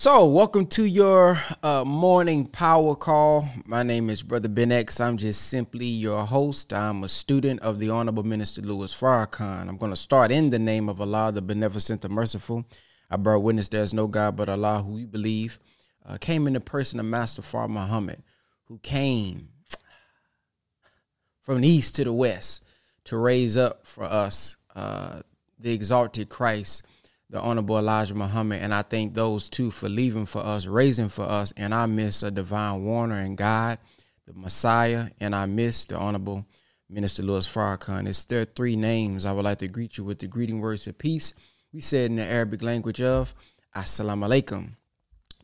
So, welcome to your uh, morning power call. My name is Brother Ben X. I'm just simply your host. I'm a student of the Honorable Minister Louis Farrakhan. I'm going to start in the name of Allah, the Beneficent, the Merciful. I bear witness there's no God but Allah, who we believe uh, came in the person of Master Fard Muhammad, who came from the east to the west to raise up for us uh, the exalted Christ the Honorable Elijah Muhammad, and I thank those two for leaving for us, raising for us, and I miss a divine warner and God, the Messiah, and I miss the Honorable Minister Louis Farrakhan. It's their three names. I would like to greet you with the greeting words of peace. We said in the Arabic language of Assalamu alaikum.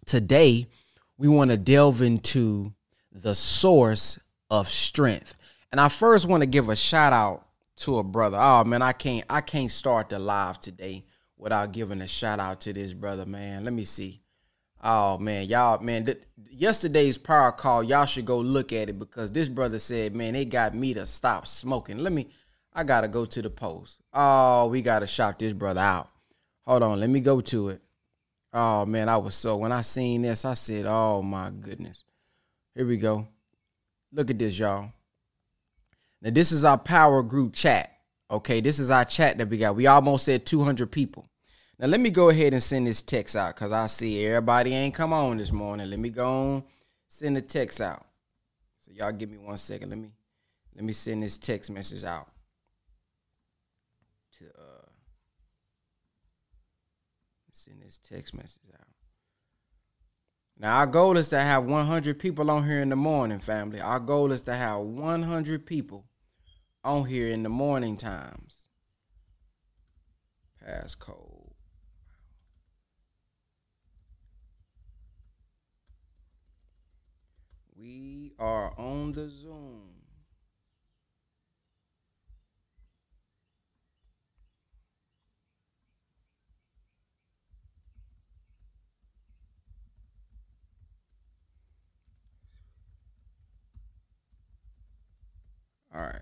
Today, we want to delve into the source of strength. And I first want to give a shout out to a brother. Oh man, I can't I can't start the live today without giving a shout out to this brother, man. Let me see. Oh man, y'all, man, th- yesterday's power call, y'all should go look at it because this brother said, man, they got me to stop smoking. Let me, I gotta go to the post. Oh, we gotta shout this brother out. Hold on, let me go to it. Oh man, I was so when I seen this, I said, oh my goodness. Here we go. Look at this, y'all. Now this is our power group chat. Okay, this is our chat that we got. We almost said 200 people. Now let me go ahead and send this text out because I see everybody ain't come on this morning. Let me go on send the text out. So y'all give me one second. Let me let me send this text message out. To uh send this text message out. Now our goal is to have 100 people on here in the morning, family. Our goal is to have 100 people on here in the morning times. Passcode. We are on the Zoom. All right.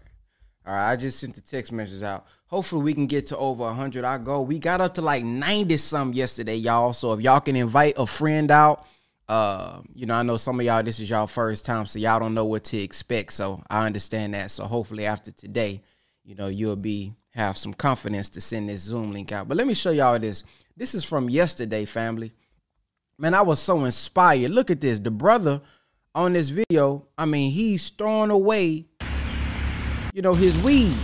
All right, I just sent the text message out. Hopefully, we can get to over 100. I go. We got up to like 90 some yesterday, y'all. So if y'all can invite a friend out, uh, you know, I know some of y'all this is y'all first time, so y'all don't know what to expect. So I understand that. So hopefully after today, you know, you'll be have some confidence to send this Zoom link out. But let me show y'all this. This is from yesterday, family. Man, I was so inspired. Look at this. The brother on this video, I mean, he's throwing away, you know, his weed.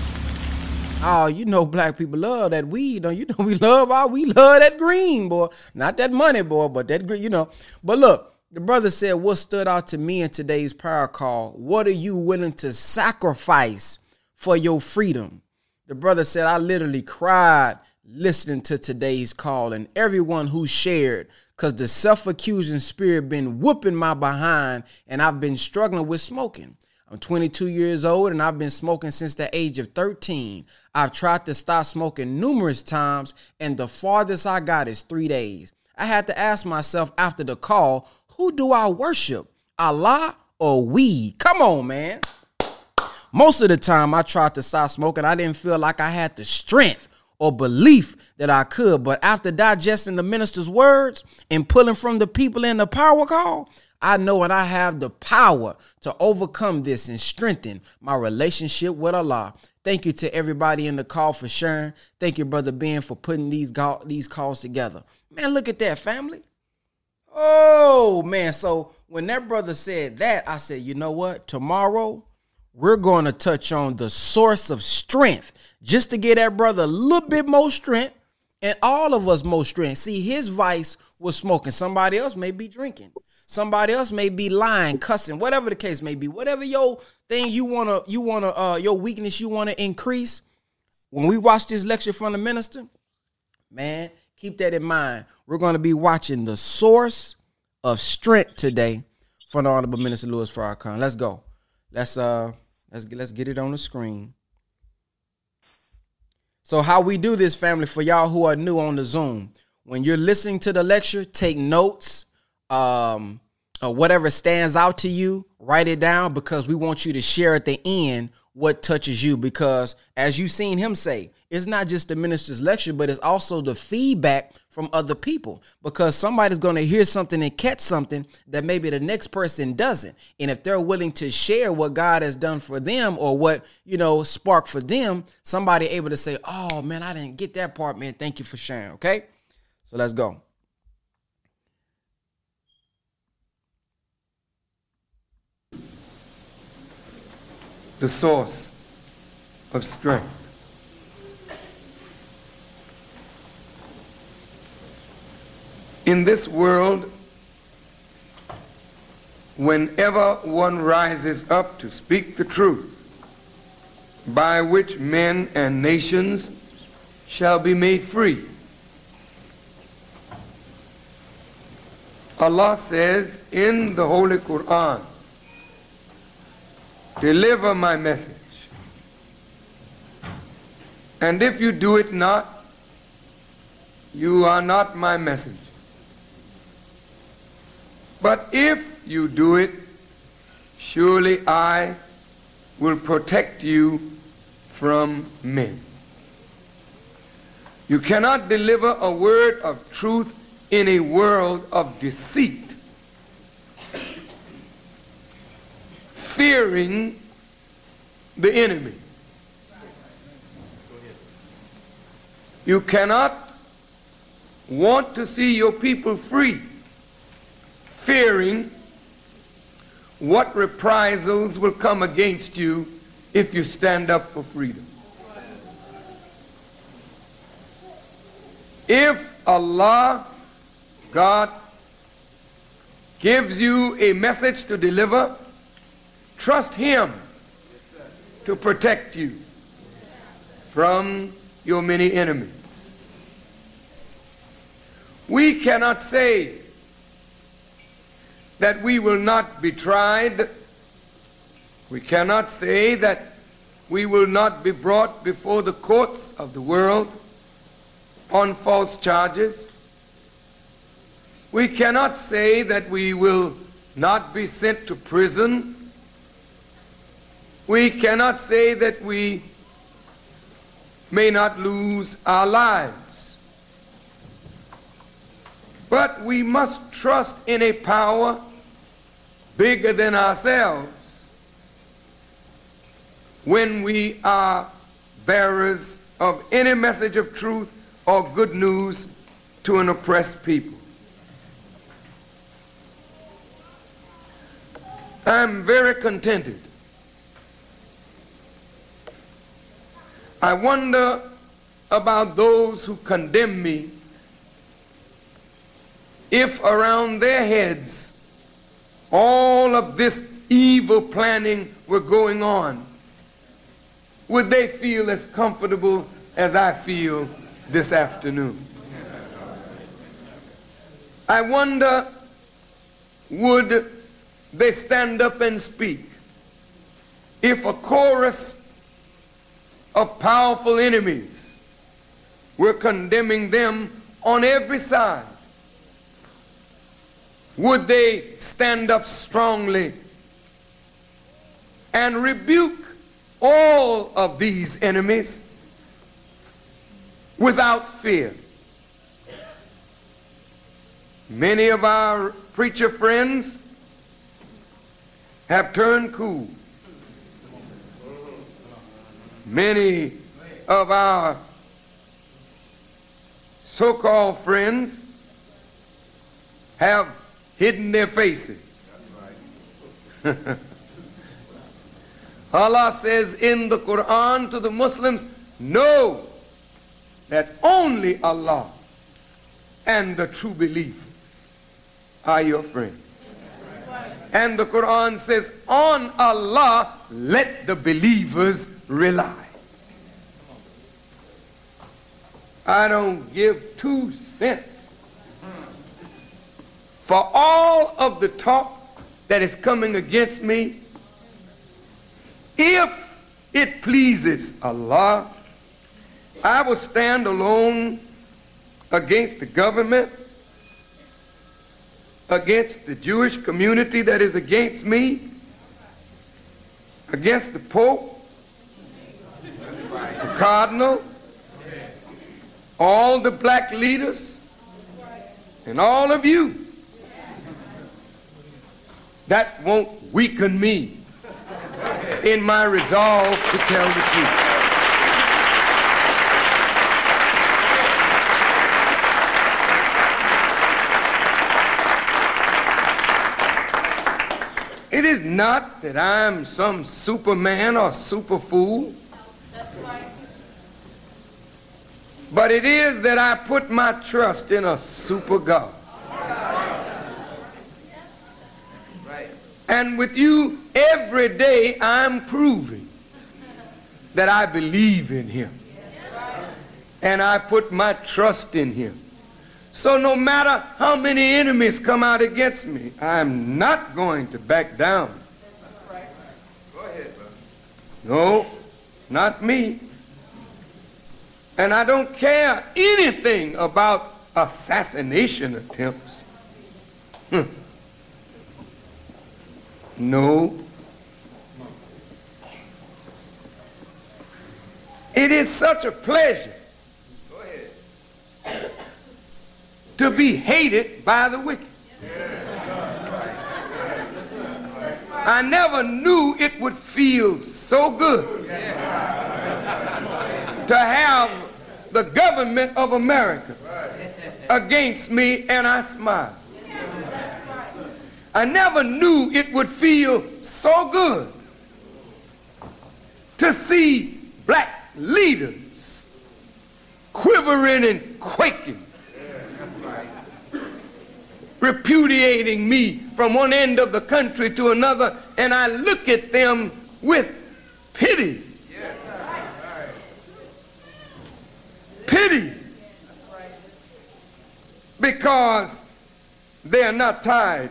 Oh, you know, black people love that weed. Don't you know we love our we love that green, boy. Not that money, boy, but that green, you know. But look, the brother said, What stood out to me in today's prayer call? What are you willing to sacrifice for your freedom? The brother said, I literally cried listening to today's call and everyone who shared because the self-accusing spirit been whooping my behind and I've been struggling with smoking. I'm 22 years old and I've been smoking since the age of 13. I've tried to stop smoking numerous times, and the farthest I got is three days. I had to ask myself after the call, who do I worship? Allah or weed? Come on, man. Most of the time I tried to stop smoking, I didn't feel like I had the strength or belief that I could. But after digesting the minister's words and pulling from the people in the power call, I know and I have the power to overcome this and strengthen my relationship with Allah. Thank you to everybody in the call for sharing. Thank you, Brother Ben, for putting these, these calls together. Man, look at that, family. Oh, man. So when that brother said that, I said, you know what? Tomorrow, we're going to touch on the source of strength just to get that brother a little bit more strength and all of us more strength. See, his vice was smoking. Somebody else may be drinking. Somebody else may be lying, cussing, whatever the case may be. Whatever your thing you wanna, you wanna, uh, your weakness you wanna increase. When we watch this lecture from the minister, man, keep that in mind. We're gonna be watching the source of strength today from the Honorable Minister Louis Farrakhan. Let's go. Let's uh, let's get let's get it on the screen. So how we do this, family, for y'all who are new on the Zoom, when you're listening to the lecture, take notes um, uh, whatever stands out to you, write it down because we want you to share at the end what touches you. Because as you've seen him say, it's not just the minister's lecture, but it's also the feedback from other people because somebody's going to hear something and catch something that maybe the next person doesn't. And if they're willing to share what God has done for them or what, you know, spark for them, somebody able to say, "Oh, man, I didn't get that part, man. Thank you for sharing." Okay? So let's go. The source of strength. In this world, whenever one rises up to speak the truth, by which men and nations shall be made free. Allah says in the Holy Quran, deliver my message. And if you do it not, you are not my messenger. But if you do it, surely I will protect you from men. You cannot deliver a word of truth in a world of deceit, fearing the enemy. You cannot want to see your people free, fearing what reprisals will come against you if you stand up for freedom. If Allah, God, gives you a message to deliver, trust Him to protect you from your many enemies. We cannot say that we will not be tried. We cannot say that we will not be brought before the courts of the world on false charges. We cannot say that we will not be sent to prison. We cannot say that we may not lose our lives. But we must trust in a power bigger than ourselves when we are bearers of any message of truth or good news to an oppressed people. I'm very contented. I wonder about those who condemn me if around their heads all of this evil planning were going on, would they feel as comfortable as I feel this afternoon. I wonder, would they stand up and speak if a chorus of powerful enemies We're condemning them on every side? Would they stand up strongly and rebuke all of these enemies without fear. Many of our preacher friends have turned cool. Many of our so-called friends have hidden their faces. Allah says in the Quran to the Muslims, know that only Allah and the true believers are your friends. And the Quran says, on Allah let the believers rely. I don't give two cents for all of the talk that is coming against me. If it pleases Allah, I will stand alone against the government, against the Jewish community that is against me, against the Pope, the Cardinal, all the black leaders, and all of you. That won't weaken me in my resolve to tell the truth. It is not that I'm some superman or super fool. But it is that I put my trust in a super God. And with you, every day I'm proving that I believe in him. And I put my trust in him. So no matter how many enemies come out against me, I'm not going to back down. Go ahead, No, not me. And I don't care anything about assassination attempts. Hmm. No. It is such a pleasure to be hated by the wicked. I never knew it would feel so good to have the government of America against me, and I smiled. I never knew it would feel so good to see black leaders quivering and quaking repudiating me from one end of the country to another, and I look at them with pity. Pity. Because they are not tied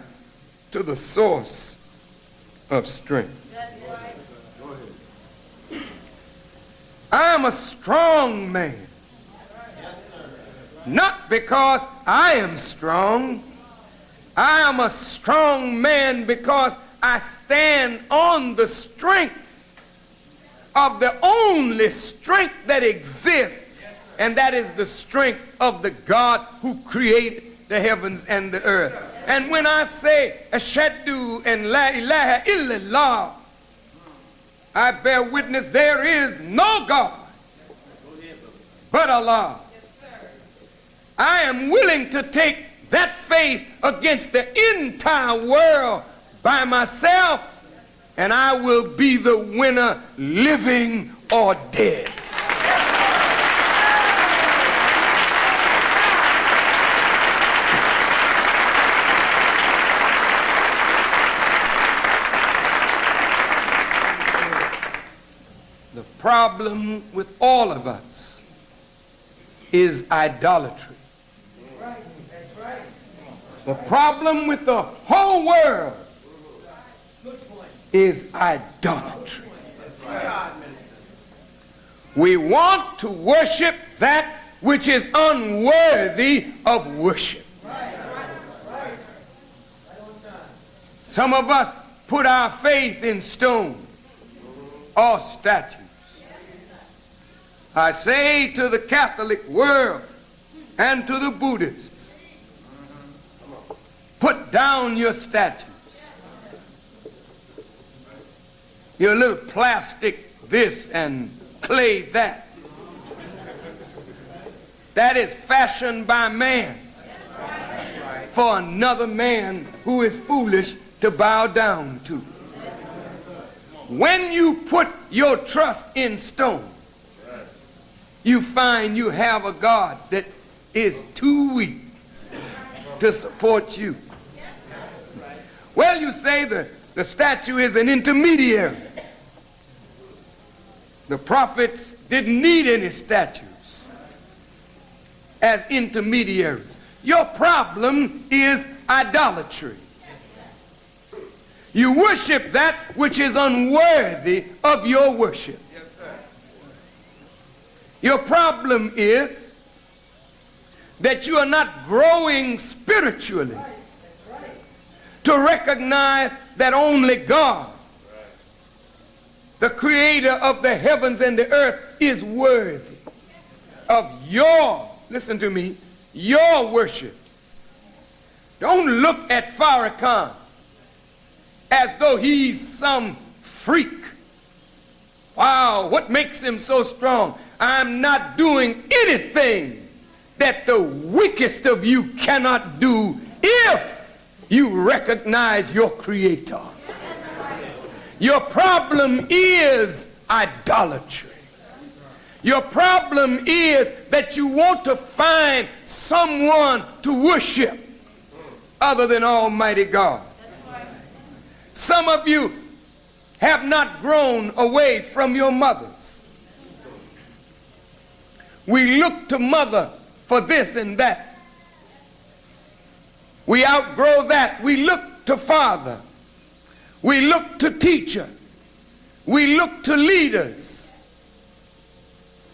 to the source of strength. I am a strong man. Not because I am strong, I am a strong man because I stand on the strength of the only strength that exists, and that is the strength of the God who created the heavens and the earth. And when I say Ashadu and La ilaha illallah, I bear witness there is no God but Allah. I am willing to take that faith against the entire world by myself, and I will be the winner, living or dead. The problem with all of us is idolatry. The problem with the whole world is idolatry. We want to worship that which is unworthy of worship. Some of us put our faith in stone or statues. I say to the Catholic world and to the Buddhists, Put down your statues. Your little plastic this and clay that. That is fashioned by man for another man who is foolish to bow down to. When you put your trust in stone, you find you have a God that is too weak to support you. Well, you say the, the statue is an intermediary. The prophets didn't need any statues as intermediaries. Your problem is idolatry. You worship that which is unworthy of your worship. Your problem is that you are not growing spiritually to recognize that only God, the creator of the heavens and the earth, is worthy of your listen to me, your worship. Don't look at Farrakhan as though he's some freak. Wow, what makes him so strong? I'm not doing anything that the weakest of you cannot do if you recognize your creator. Your problem is idolatry. Your problem is that you want to find someone to worship other than Almighty God. Some of you have not grown away from your mothers. We look to mother for this and that. We outgrow that. We look to father. We look to teacher. We look to leaders.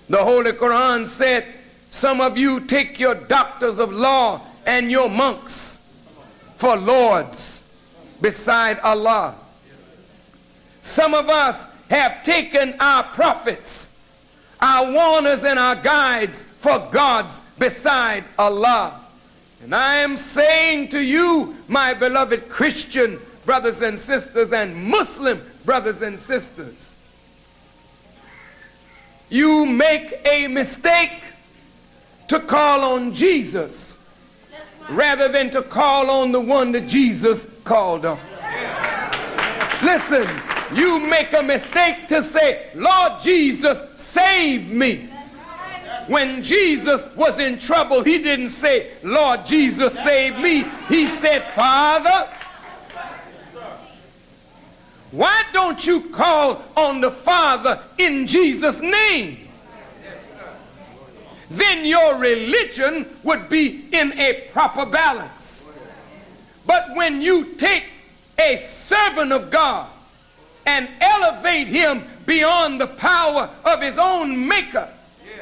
The Holy Quran said, some of you take your doctors of law and your monks for lords beside Allah. Some of us have taken our prophets, our warners, and our guides for gods beside Allah. And I am saying to you, my beloved Christian brothers and sisters, and Muslim brothers and sisters, you make a mistake to call on Jesus rather than to call on the one that Jesus called on. Listen, you make a mistake to say, Lord Jesus, save me. When Jesus was in trouble, he didn't say, Lord Jesus, save me. He said, Father, why don't you call on the Father in Jesus' name? Then your religion would be in a proper balance. But when you take a servant of God and elevate him beyond the power of his own maker,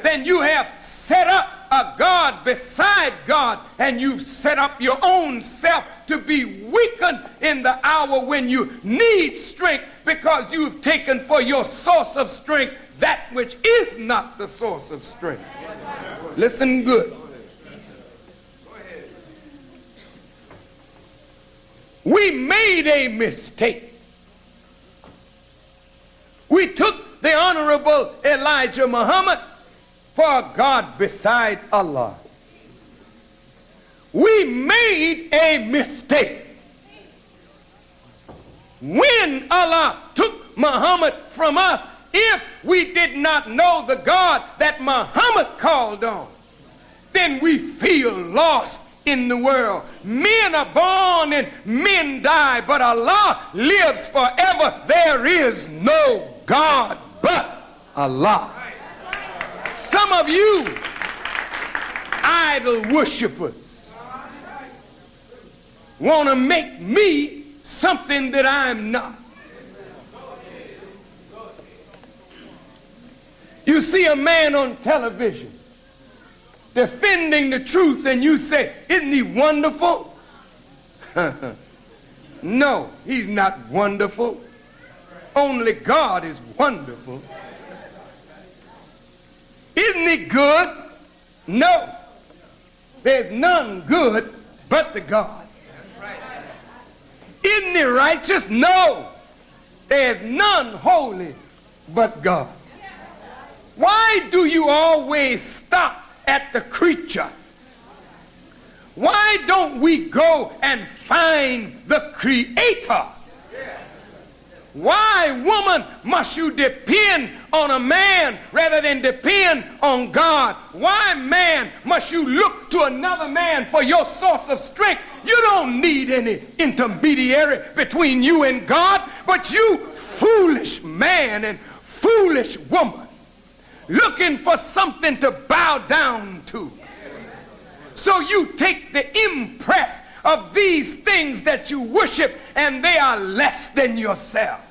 then you have set up a God beside God, and you've set up your own self to be weakened in the hour when you need strength because you've taken for your source of strength that which is not the source of strength. Listen good. We made a mistake. We took the Honorable Elijah Muhammad for God beside Allah. We made a mistake. When Allah took Muhammad from us, if we did not know the God that Muhammad called on, then we feel lost in the world. Men are born and men die, but Allah lives forever. There is no God but Allah. Some of you idol worshippers want to make me something that I'm not. You see a man on television defending the truth and you say, Isn't he wonderful? no, he's not wonderful. Only God is wonderful. Isn't it good? No. There's none good but the God. Isn't he righteous? No. There's none holy but God. Why do you always stop at the creature? Why don't we go and find the creator? Why, woman, must you depend on a man rather than depend on God? Why, man, must you look to another man for your source of strength? You don't need any intermediary between you and God, but you foolish man and foolish woman looking for something to bow down to. So you take the impress of these things that you worship and they are less than yourselves.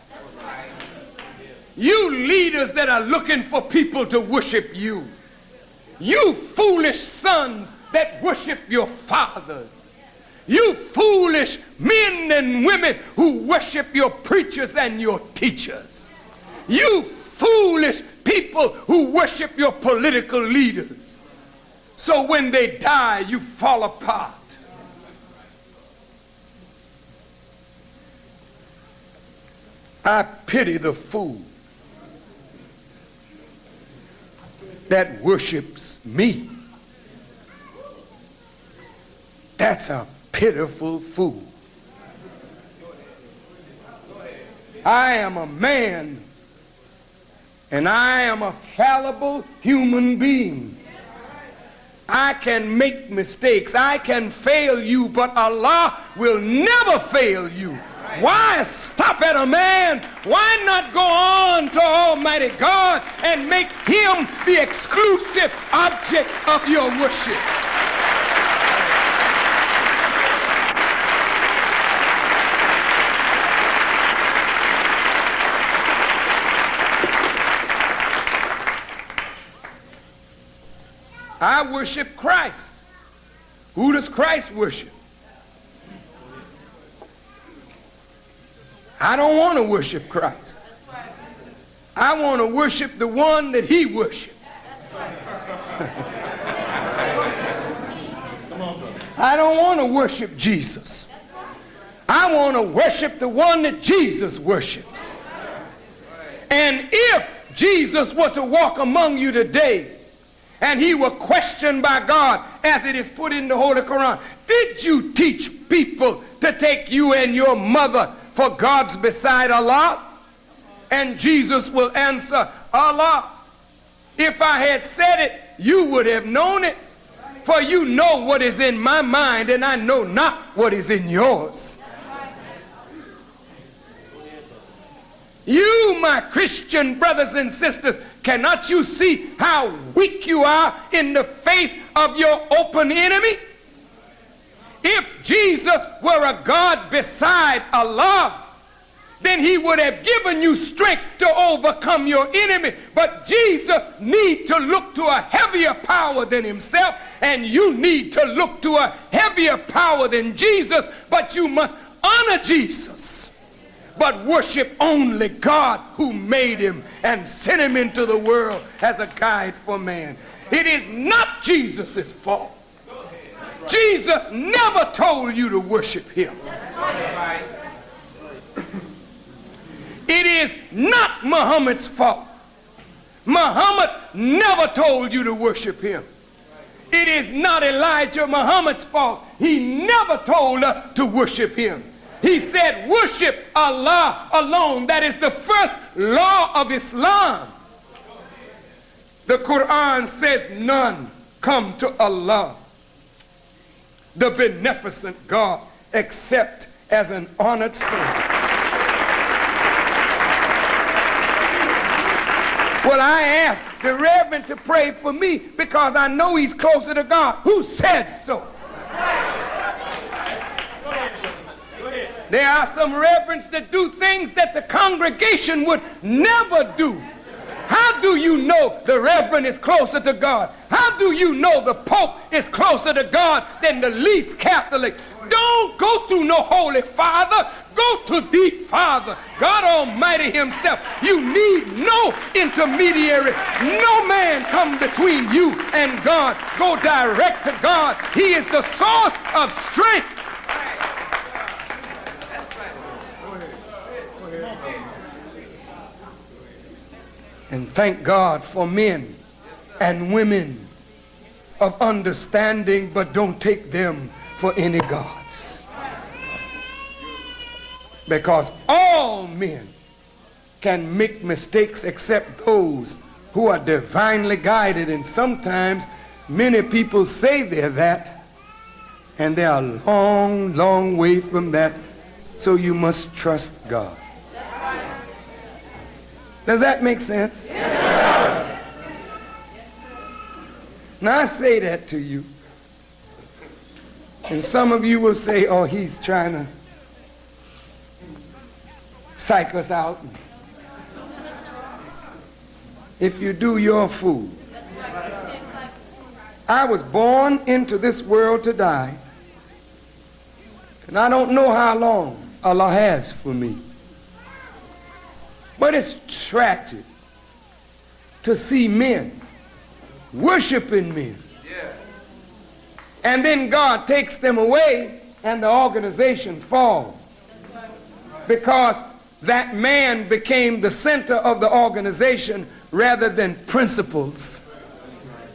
You leaders that are looking for people to worship you. You foolish sons that worship your fathers. You foolish men and women who worship your preachers and your teachers. You foolish people who worship your political leaders. So when they die, you fall apart. I pity the fool that worships me. That's a pitiful fool. I am a man and I am a fallible human being. I can make mistakes. I can fail you, but Allah will never fail you. Why stop at a man? Why not go on to Almighty God and make him the exclusive object of your worship? I worship Christ. Who does Christ worship? I don't want to worship Christ. I want to worship the one that he worshiped. I don't want to worship Jesus. I want to worship the one that Jesus worships. And if Jesus were to walk among you today and he were questioned by God as it is put in the Holy Quran, did you teach people to take you and your mother for gods beside Allah? And Jesus will answer, Allah. If I had said it, you would have known it. For you know what is in my mind, and I know not what is in yours. You, my Christian brothers and sisters, cannot you see how weak you are in the face of your open enemy? If Jesus were a God beside Allah, then he would have given you strength to overcome your enemy. But Jesus need to look to a heavier power than himself, and you need to look to a heavier power than Jesus, but you must honor Jesus. But worship only God who made him and sent him into the world as a guide for man. It is not Jesus' fault. Jesus never told you to worship him. It is not Muhammad's fault. Muhammad never told you to worship him. It is not Elijah Muhammad's fault. He never told us to worship him. He said, worship Allah alone. That is the first law of Islam. The Quran says, none come to Allah the beneficent God, except as an honored spirit. Well, I asked the Reverend to pray for me because I know he's closer to God. Who said so? There are some reverends that do things that the congregation would never do. How do you know the reverend is closer to God? How do you know the Pope is closer to God than the least Catholic? Don't go through no Holy Father. Go to the Father, God Almighty Himself. You need no intermediary. No man come between you and God. Go direct to God. He is the source of strength. And thank God for men and women of understanding, but don't take them for any gods. Because all men can make mistakes except those who are divinely guided. And sometimes many people say they're that, and they are a long, long way from that. So you must trust God. Does that make sense? Now I say that to you. And some of you will say, oh, he's trying to psych us out. If you do, you're a fool. I was born into this world to die. And I don't know how long Allah has for me. But it's tragic to see men worshiping men And then God takes them away and the organization falls. Because that man became the center of the organization rather than principles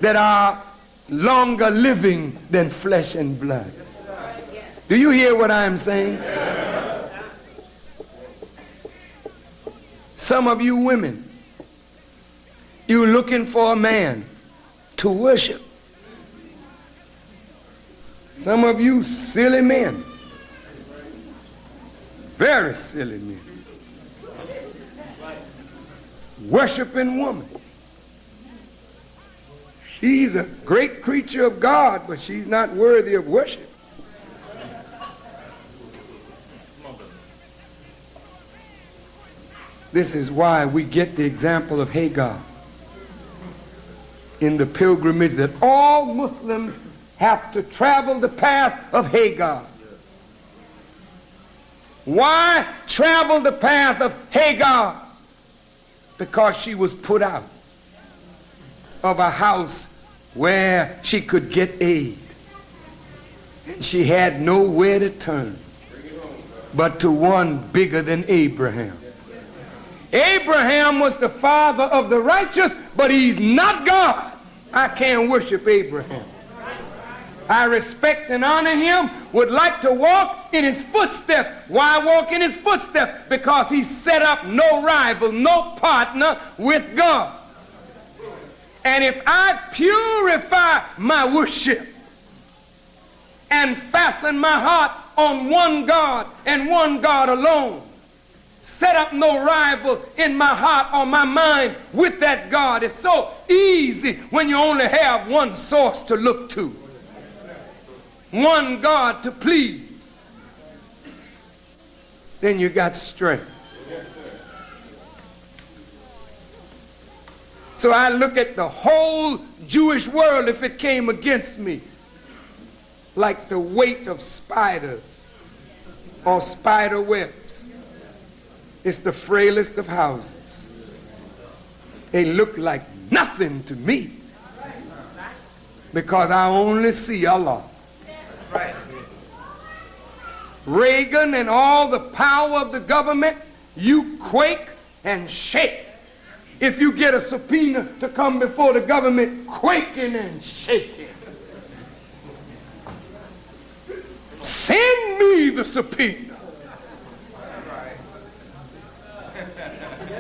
that are longer living than flesh and blood. Do you hear what I'm saying? Some of you women, you're looking for a man to worship. Some of you silly men, very silly men, worshiping woman. She's a great creature of God, but she's not worthy of worship. This is why we get the example of Hagar in the pilgrimage that all Muslims have to travel the path of Hagar. Why travel the path of Hagar? Because she was put out of a house where she could get aid. And she had nowhere to turn but to one bigger than Abraham. Abraham was the father of the righteous, but he's not God. I can't worship Abraham. I respect and honor him, would like to walk in his footsteps. Why walk in his footsteps? Because he set up no rival, no partner with God. And if I purify my worship and fasten my heart on one God and one God alone, set up no rival in my heart or my mind with that God. It's so easy when you only have one source to look to, one God to please. Then you got strength. So I look at the whole Jewish world if it came against me like the weight of spiders or spider webs. It's the frailest of houses. They look like nothing to me because I only see Allah. Reagan and all the power of the government, you quake and shake if you get a subpoena to come before the government quaking and shaking. Send me the subpoena.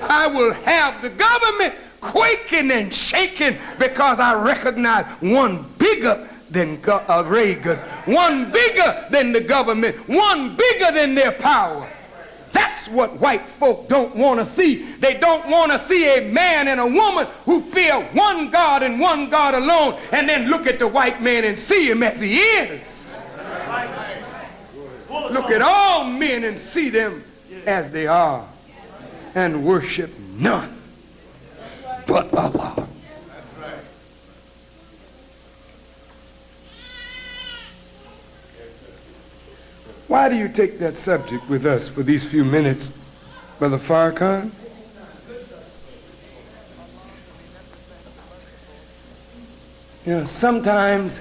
I will have the government quaking and shaking because I recognize one bigger than uh, Reagan, one bigger than the government, one bigger than their power. That's what white folk don't want to see. They don't want to see a man and a woman who fear one God and one God alone and then look at the white man and see him as he is. Look at all men and see them as they are and worship none but Allah. Why do you take that subject with us for these few minutes, Brother Farrakhan? You know, sometimes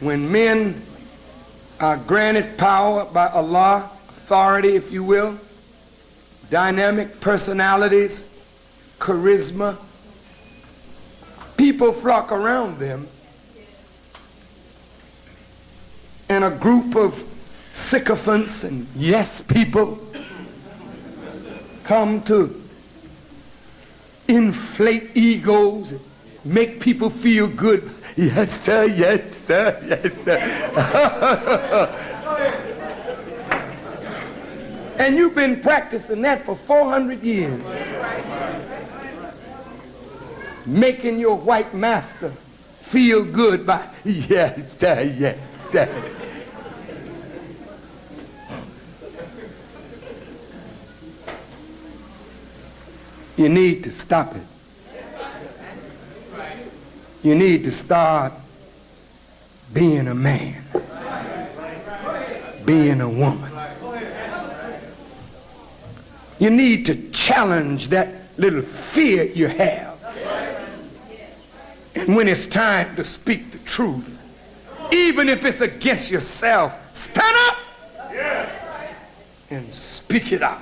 when men are granted power by Allah, authority, if you will, dynamic personalities, charisma, people flock around them and a group of sycophants and yes people come to inflate egos make people feel good. Yes, sir, yes, sir, yes, sir. and you've been practicing that for 400 years. Making your white master feel good by, yes, sir, yes, sir. You need to stop it. You need to start being a man, being a woman. You need to challenge that little fear you have And when it's time to speak the truth, even if it's against yourself, stand up and speak it out.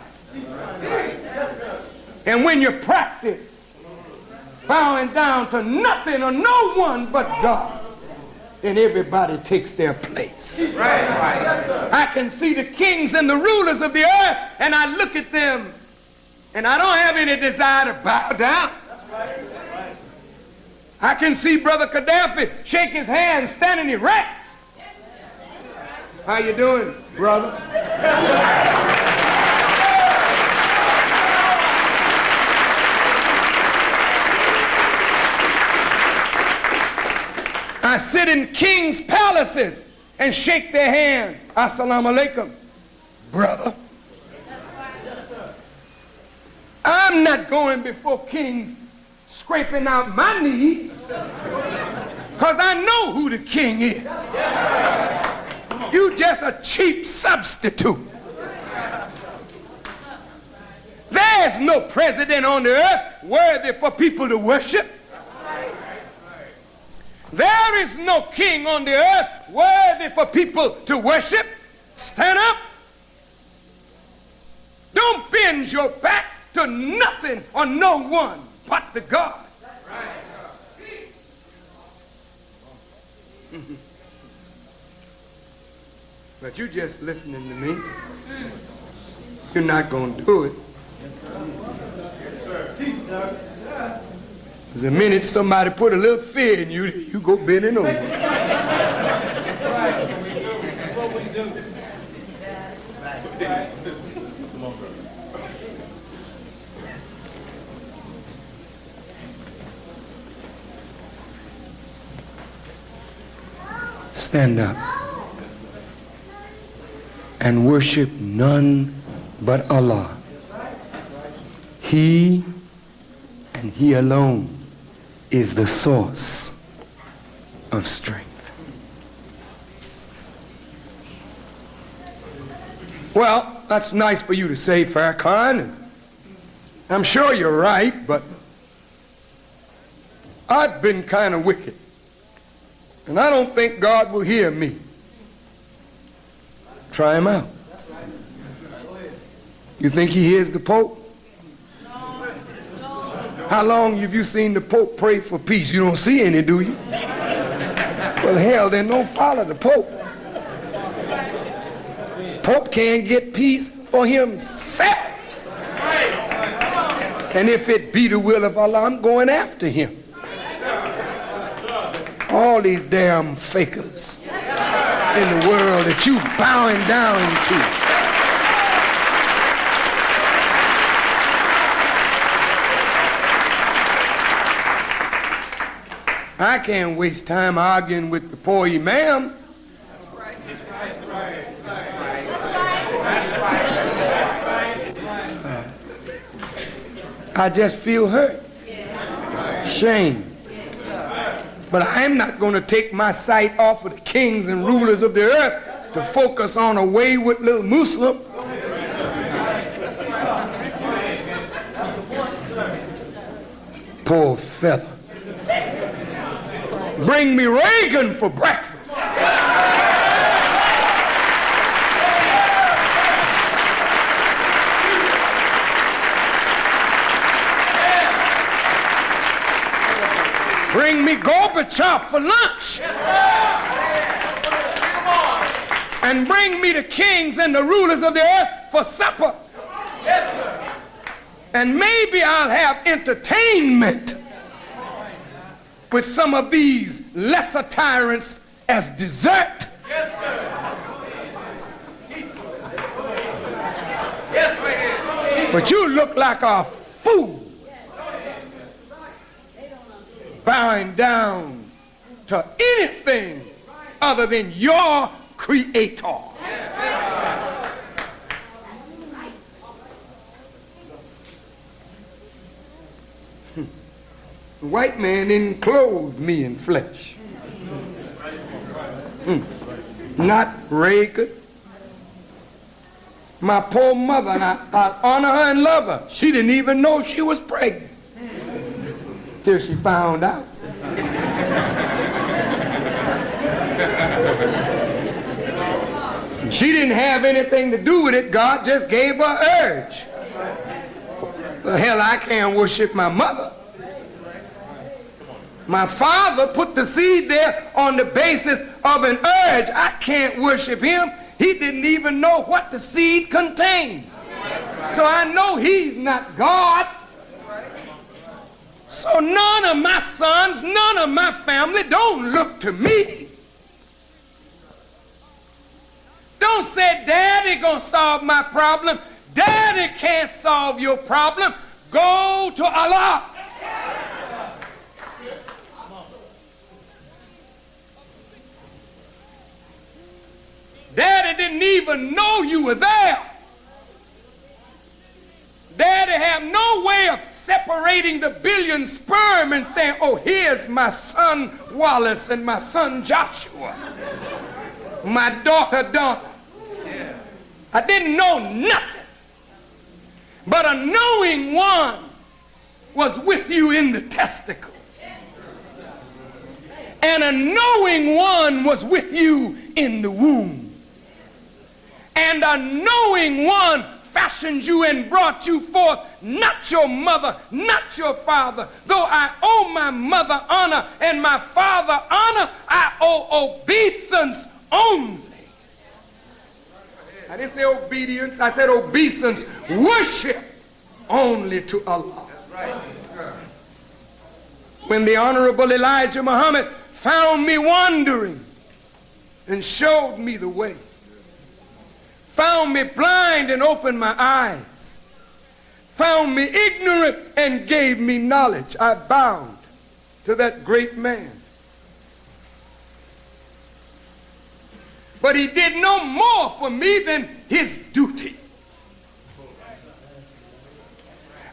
And when you practice bowing down to nothing or no one but God, then everybody takes their place. I can see the kings and the rulers of the earth, and I look at them, and I don't have any desire to bow down. I can see Brother Gaddafi shake his hand standing erect. How you doing, brother? I sit in kings' palaces and shake their hand. Assalamu alaikum, brother. I'm not going before kings scraping out my knees because I know who the king is. You just a cheap substitute. There's no president on the earth worthy for people to worship. There is no king on the earth worthy for people to worship. Stand up. Don't bend your back to nothing or no one but the God. but you're just listening to me. You're not going to do it. Yes sir. Yes, sir. Yes, sir. The minute somebody put a little fear in you, you go bending over. Stand up and worship none but Allah. He and He alone is the source of strength. Well, that's nice for you to say, Farrakhan. I'm sure you're right, but I've been kind of wicked. And I don't think God will hear me. Try him out. You think he hears the Pope? How long have you seen the Pope pray for peace? You don't see any, do you? Well, hell, then don't follow the Pope. Pope can't get peace for himself. And if it be the will of Allah, I'm going after him. All these damn fakers in the world that you bowing down to. I can't waste time arguing with the poor imam. I just feel hurt, shame. But I am not going to take my sight off of the kings and rulers of the earth to focus on a wayward little Muslim. Poor fella. Bring me Reagan for breakfast. Bring me Gorbachev for lunch. And bring me the kings and the rulers of the earth for supper. And maybe I'll have entertainment with some of these lesser tyrants as dessert. Yes, sir. Yes, But you look like a fool bowing down to anything other than your creator. The white man clothe me in flesh. Hmm. Not Reagan. My poor mother, and I, I honor her and love her. She didn't even know she was pregnant till she found out. she didn't have anything to do with it. God just gave her urge. The hell, I can't worship my mother. My father put the seed there on the basis of an urge. I can't worship him. He didn't even know what the seed contained. So I know he's not God. So none of my sons, none of my family, don't look to me. Don't say, Daddy gonna solve my problem. Daddy can't solve your problem. Go to Allah. Daddy didn't even know you were there. Daddy had no way of separating the billion sperm and saying, oh, here's my son Wallace and my son Joshua, my daughter Donna. I didn't know nothing. But a knowing one was with you in the testicles. And a knowing one was with you in the womb. And a knowing one fashioned you and brought you forth, not your mother, not your father. Though I owe my mother honor and my father honor, I owe obeisance only. I didn't say obedience, I said obeisance. Worship only to Allah. When the Honorable Elijah Muhammad found me wandering and showed me the way found me blind and opened my eyes, found me ignorant and gave me knowledge. I bowed to that great man. But he did no more for me than his duty.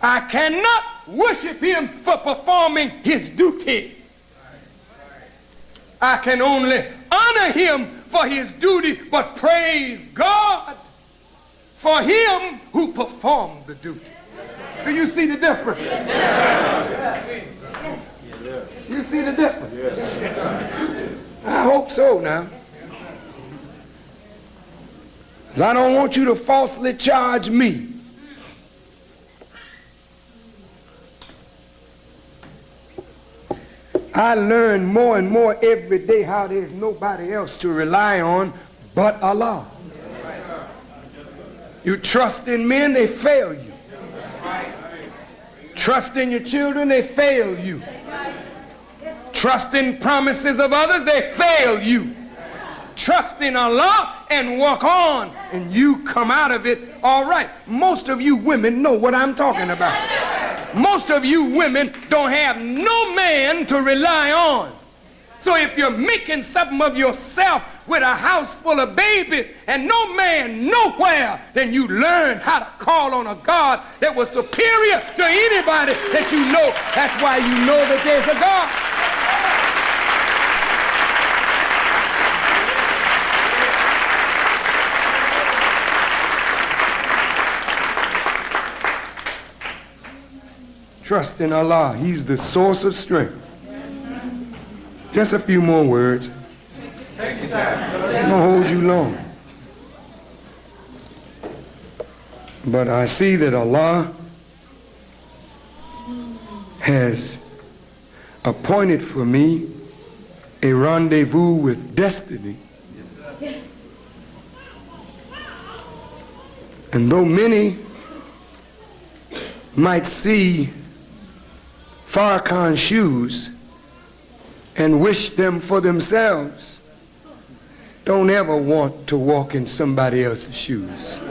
I cannot worship him for performing his duty. I can only honor him for his duty, but praise God for him who performed the duty. Do you see the difference? You see the difference? I hope so now. Because I don't want you to falsely charge me. I learn more and more every day how there's nobody else to rely on but Allah. You trust in men, they fail you. Trust in your children, they fail you. Trust in promises of others, they fail you. Trust in Allah and walk on, and you come out of it all right. Most of you women know what I'm talking about. Most of you women don't have no man to rely on. So if you're making something of yourself with a house full of babies and no man nowhere, then you learn how to call on a God that was superior to anybody that you know. That's why you know that there's a God. Trust in Allah. He's the source of strength. Just a few more words. Going to hold you long. But I see that Allah has appointed for me a rendezvous with destiny. And though many might see Farrakhan shoes and wish them for themselves, don't ever want to walk in somebody else's shoes.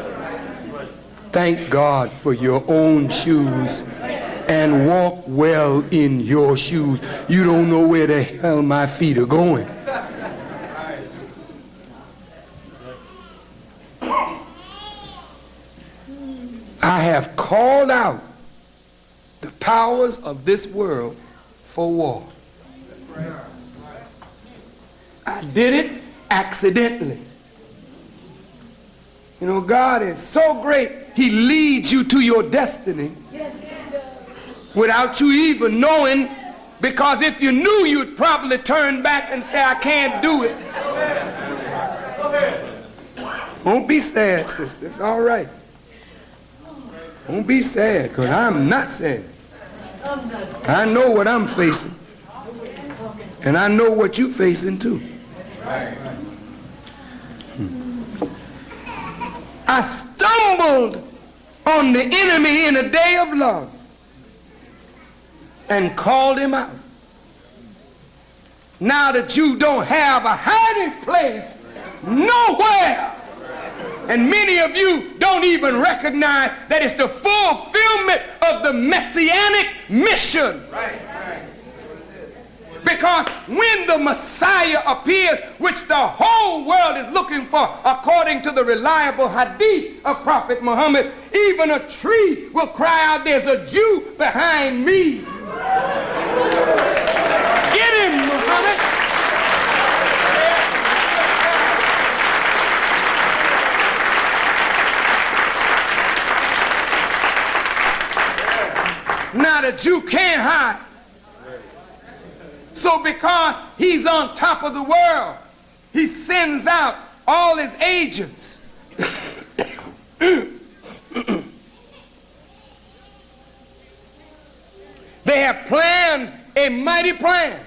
Thank God for your own shoes and walk well in your shoes. You don't know where the hell my feet are going. I have called out the powers of this world for war. I did it accidentally. You know, God is so great, He leads you to your destiny without you even knowing, because if you knew, you'd probably turn back and say, I can't do it. Don't be sad, sister. It's all right. Don't be sad, because I'm not sad. I know what I'm facing. And I know what you're facing too. Hmm. I stumbled on the enemy in a day of love and called him out. Now that you don't have a hiding place nowhere, and many of you don't even recognize that it's the fulfillment of the messianic mission. Right. Because when the Messiah appears, which the whole world is looking for, according to the reliable hadith of Prophet Muhammad, even a tree will cry out, There's a Jew behind me. Get him, Muhammad. Now the Jew can't hide. So because he's on top of the world, he sends out all his agents. they have planned a mighty plan.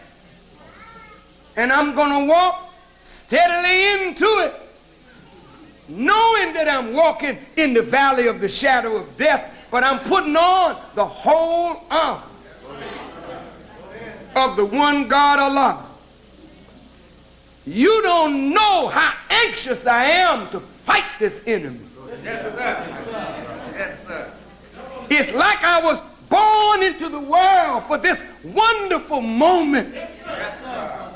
And I'm going to walk steadily into it, knowing that I'm walking in the valley of the shadow of death, but I'm putting on the whole armor of the one God Allah. You don't know how anxious I am to fight this enemy. Yes, sir. Yes, sir. It's like I was born into the world for this wonderful moment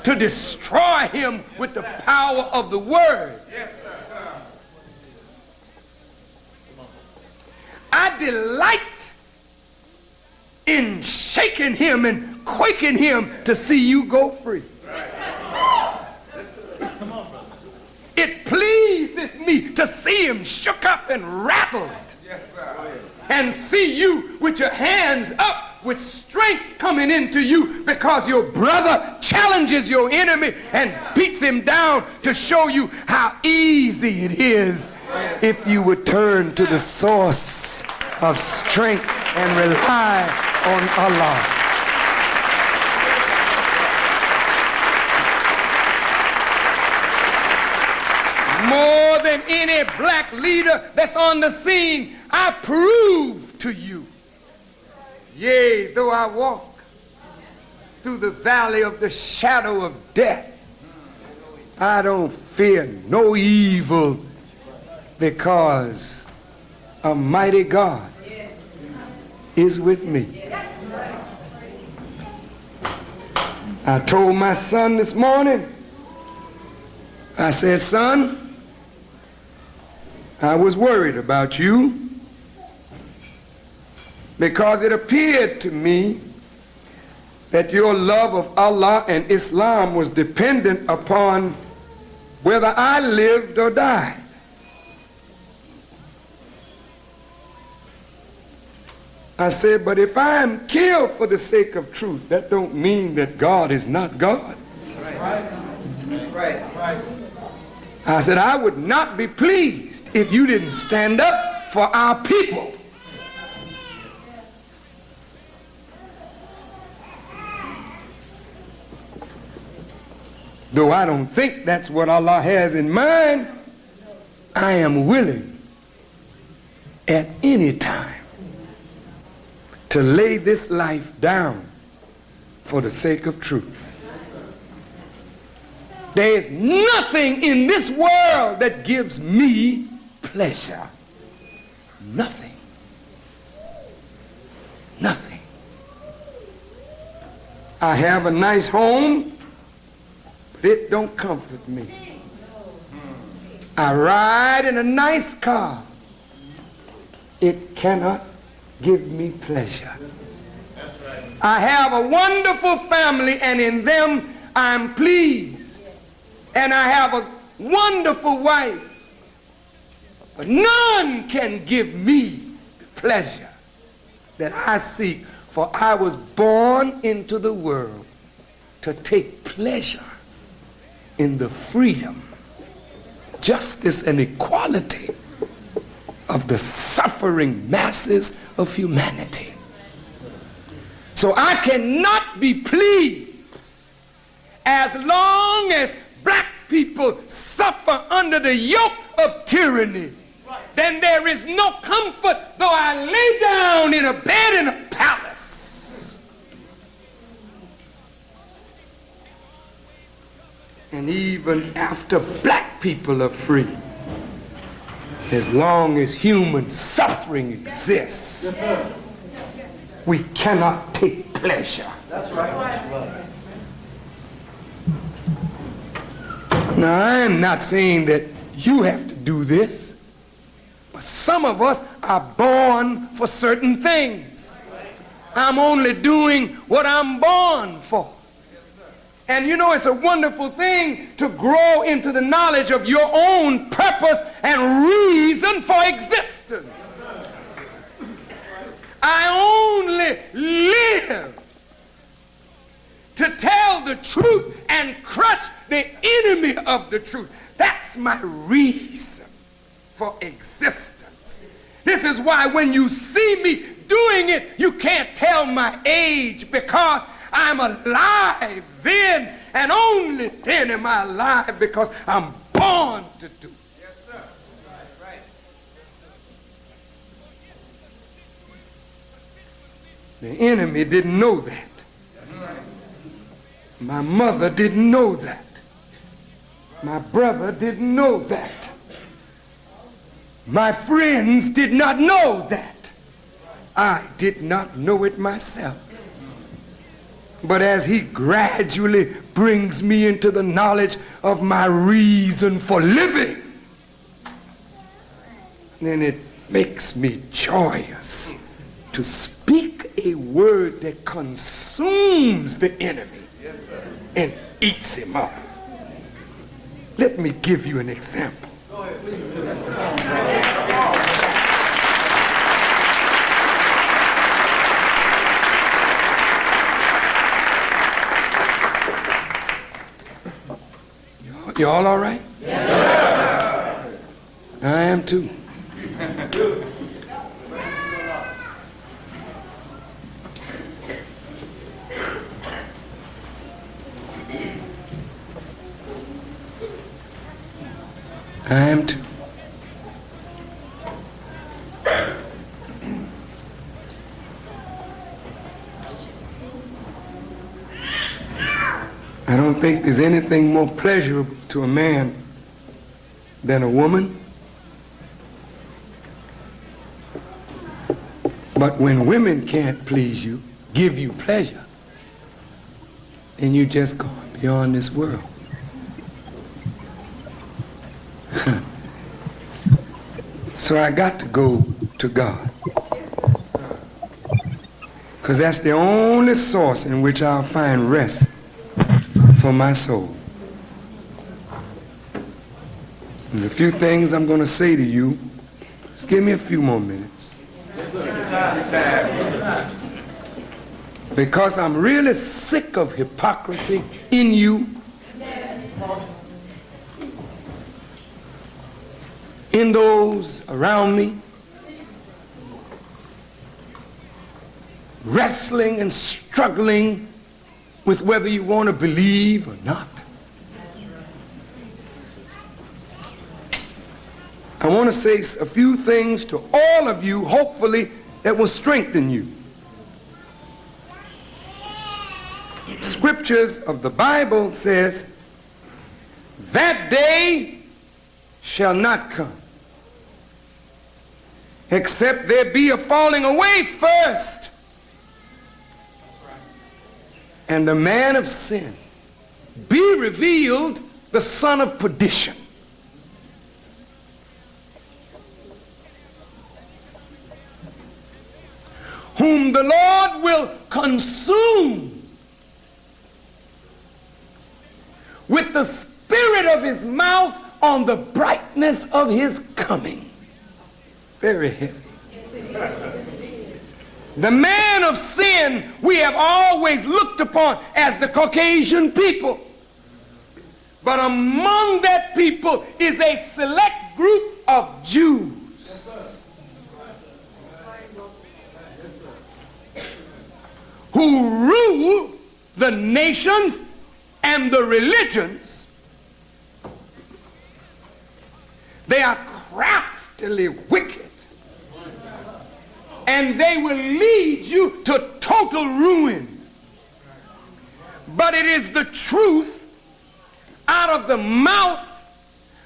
to destroy him with the power of the word. Yes, I delight in shaking him and quaking him to see you go free. It pleases me to see him shook up and rattled and see you with your hands up with strength coming into you because your brother challenges your enemy and beats him down to show you how easy it is if you would turn to the source of strength and rely on Allah. more than any black leader that's on the scene, I prove to you. Yea, though I walk through the valley of the shadow of death, I don't fear no evil because a mighty God is with me. I told my son this morning, I said, son, I was worried about you because it appeared to me that your love of Allah and Islam was dependent upon whether I lived or died. I said, but if I am killed for the sake of truth, that don't mean that God is not God. I said, I would not be pleased if you didn't stand up for our people. Though I don't think that's what Allah has in mind, I am willing at any time to lay this life down for the sake of truth. There is nothing in this world that gives me pleasure. Nothing. Nothing. I have a nice home, but it don't comfort me. I ride in a nice car. It cannot give me pleasure. I have a wonderful family, and in them I'm pleased. And I have a wonderful wife but none can give me the pleasure that I seek, for I was born into the world to take pleasure in the freedom justice and equality of the suffering masses of humanity. So I cannot be pleased as long as black people suffer under the yoke of tyranny. Then there is no comfort though I lay down in a bed in a palace. And even after black people are free, as long as human suffering exists, we cannot take pleasure. That's right. Now, I am not saying that you have to do this, but some of us are born for certain things. I'm only doing what I'm born for. And you know, it's a wonderful thing to grow into the knowledge of your own purpose and reason for existence. I only live to tell the truth and crush the enemy of the truth. That's my reason for existence. This is why when you see me doing it, you can't tell my age because I'm alive then, and only then am I alive because I'm born to do. Yes, sir. Right, right. The enemy didn't know that. My mother didn't know that. My brother didn't know that. My friends did not know that. I did not know it myself. But as he gradually brings me into the knowledge of my reason for living, then it makes me joyous to speak a word that consumes the enemy and eats him up. Let me give you an example. Y'all all right? Yes, sir. I am too. I am too. I don't think there's anything more pleasurable to a man than a woman. But when women can't please you, give you pleasure, then you just go beyond this world. so I got to go to God. Because that's the only source in which I'll find rest for my soul. There's a few things I'm going to say to you. Just give me a few more minutes. Because I'm really sick of hypocrisy in you in those around me, wrestling and struggling with whether you want to believe or not. I want to say a few things to all of you, hopefully, that will strengthen you. Scriptures of the Bible says, that day shall not come except there be a falling away first. And the man of sin be revealed the son of perdition. Whom the Lord will consume with the spirit of his mouth on the brightness of his coming very heavy. The man of sin we have always looked upon as the Caucasian people. But among that people is a select group of Jews who rule the nations and the religions. They are craftily wicked. And they will lead you to total ruin. But it is the truth out of the mouth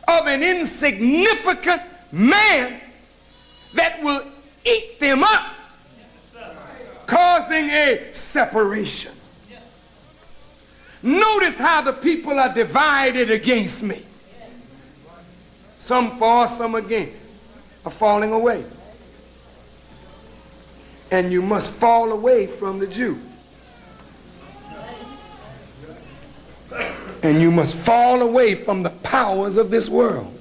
of an insignificant man that will eat them up, causing a separation. Notice how the people are divided against me. Some for, some against, are falling away. And you must fall away from the Jew. And you must fall away from the powers of this world.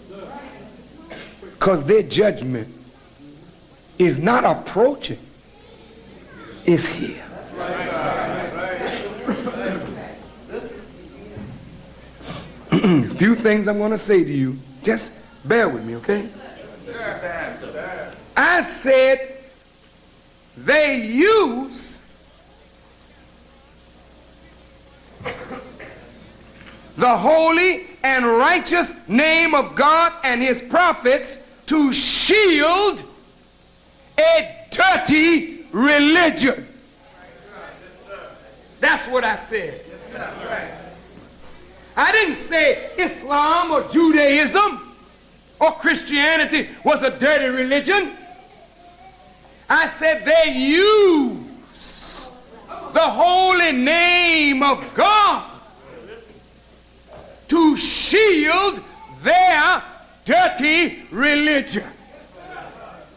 Because their judgment is not approaching, it's here. A few things I'm going to say to you. Just bear with me, okay? I said they use the holy and righteous name of God and his prophets to shield a dirty religion. That's what I said. I didn't say Islam or Judaism or Christianity was a dirty religion. I said they use the holy name of God to shield their dirty religion.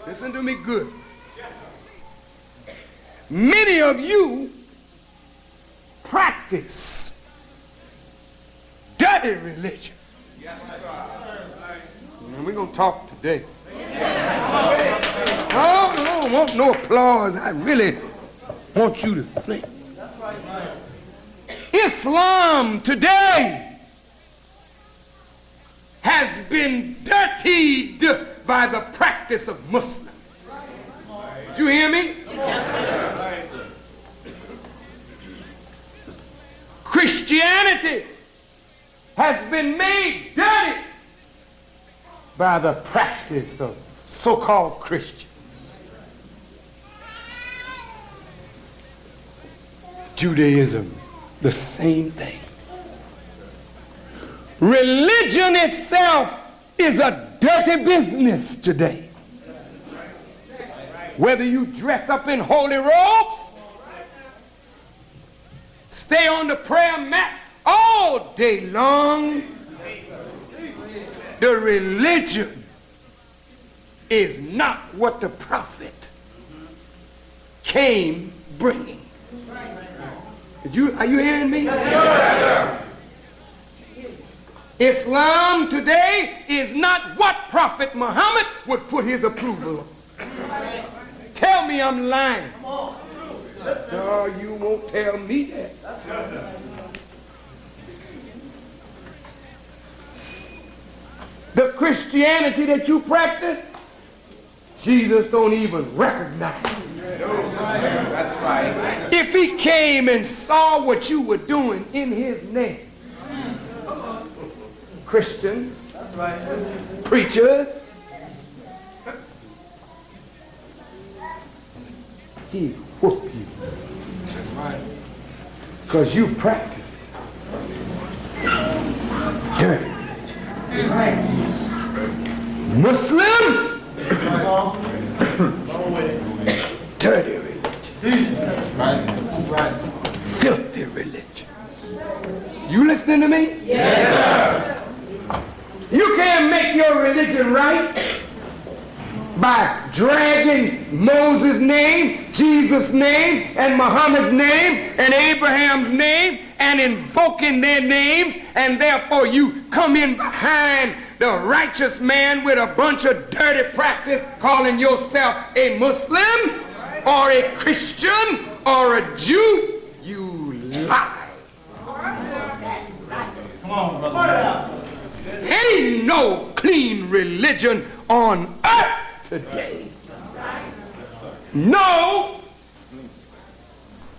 Listen to me good. Many of you practice dirty religion. And we're going to talk today. Oh, I don't want no applause. I really want you to think. Islam today has been dirtied by the practice of Muslims. Do you hear me? Christianity has been made dirty by the practice of so-called Christians. Judaism, the same thing. Religion itself is a dirty business today. Whether you dress up in holy robes, stay on the prayer mat all day long, the religion is not what the prophet came bringing. Did you, are you hearing me? Islam today is not what Prophet Muhammad would put his approval on. Tell me I'm lying. No, you won't tell me that. The Christianity that you practice, Jesus don't even recognize. That's right. If he came and saw what you were doing in his name, Christians, preachers, he whoop you. Because you practice dirty. Muslims, dirty religion. Filthy religion. You listening to me? Yes, You can't make your religion right by dragging Moses' name, Jesus' name, and Muhammad's name, and Abraham's name, and invoking their names, and therefore you come in behind the righteous man with a bunch of dirty practice calling yourself a Muslim or a Christian or a Jew. You lie. Ain't no clean religion on earth today. No,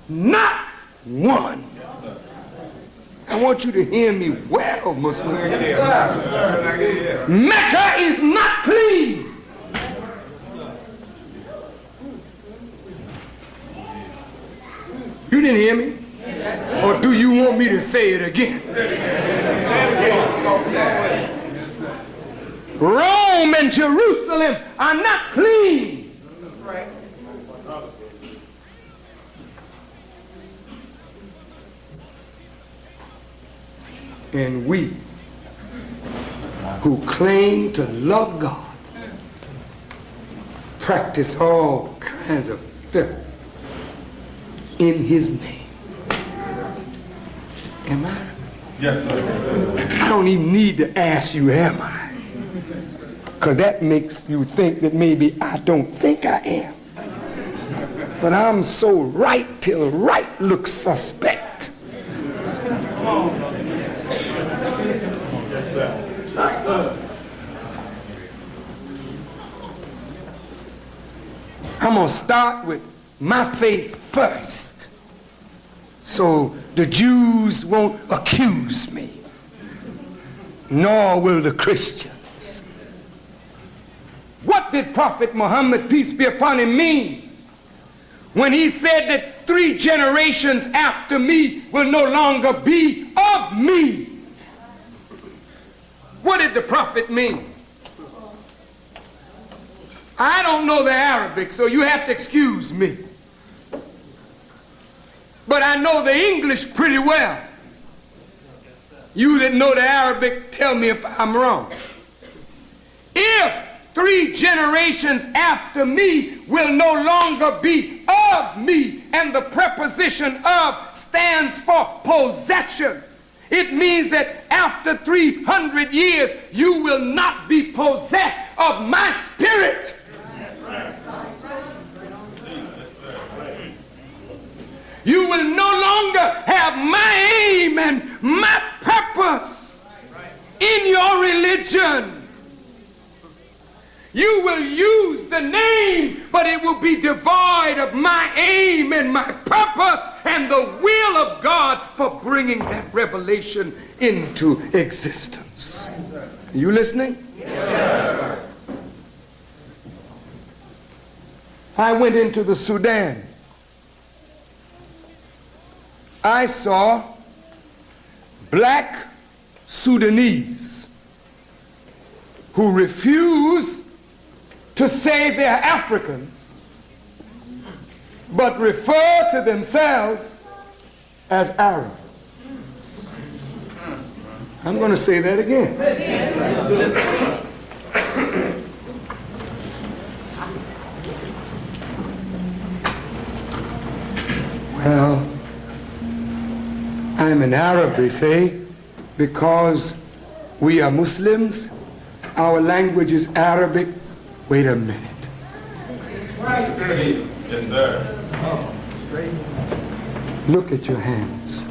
not one. I want you to hear me well, Muslims. Mecca is not clean. You didn't hear me? Or do you want me to say it again? Rome and Jerusalem are not clean. And we who claim to love God practice all kinds of filth in his name. Am I? Yes, sir. I don't even need to ask you, am I? Because that makes you think that maybe I don't think I am. But I'm so right till right looks suspect. I'm going to start with my faith first so the Jews won't accuse me, nor will the Christians. What did Prophet Muhammad, peace be upon him, mean when he said that three generations after me will no longer be of me? What did the prophet mean? I don't know the Arabic, so you have to excuse me. But I know the English pretty well. You that know the Arabic, tell me if I'm wrong. If three generations after me will no longer be of me, and the preposition of stands for possession. It means that after 300 years, you will not be possessed of my spirit. You will no longer have my aim and my purpose in your religion. You will use the name, but it will be devoid of my aim and my purpose and the will of God for bringing that revelation into existence. Are you listening? Yes, I went into the Sudan. I saw black Sudanese who refuse to say they're Africans, but refer to themselves as Arabs. I'm going to say that again. Well, I'm an Arab, they say, because we are Muslims. Our language is Arabic. Wait a minute. Yes, sir. Look at your hands.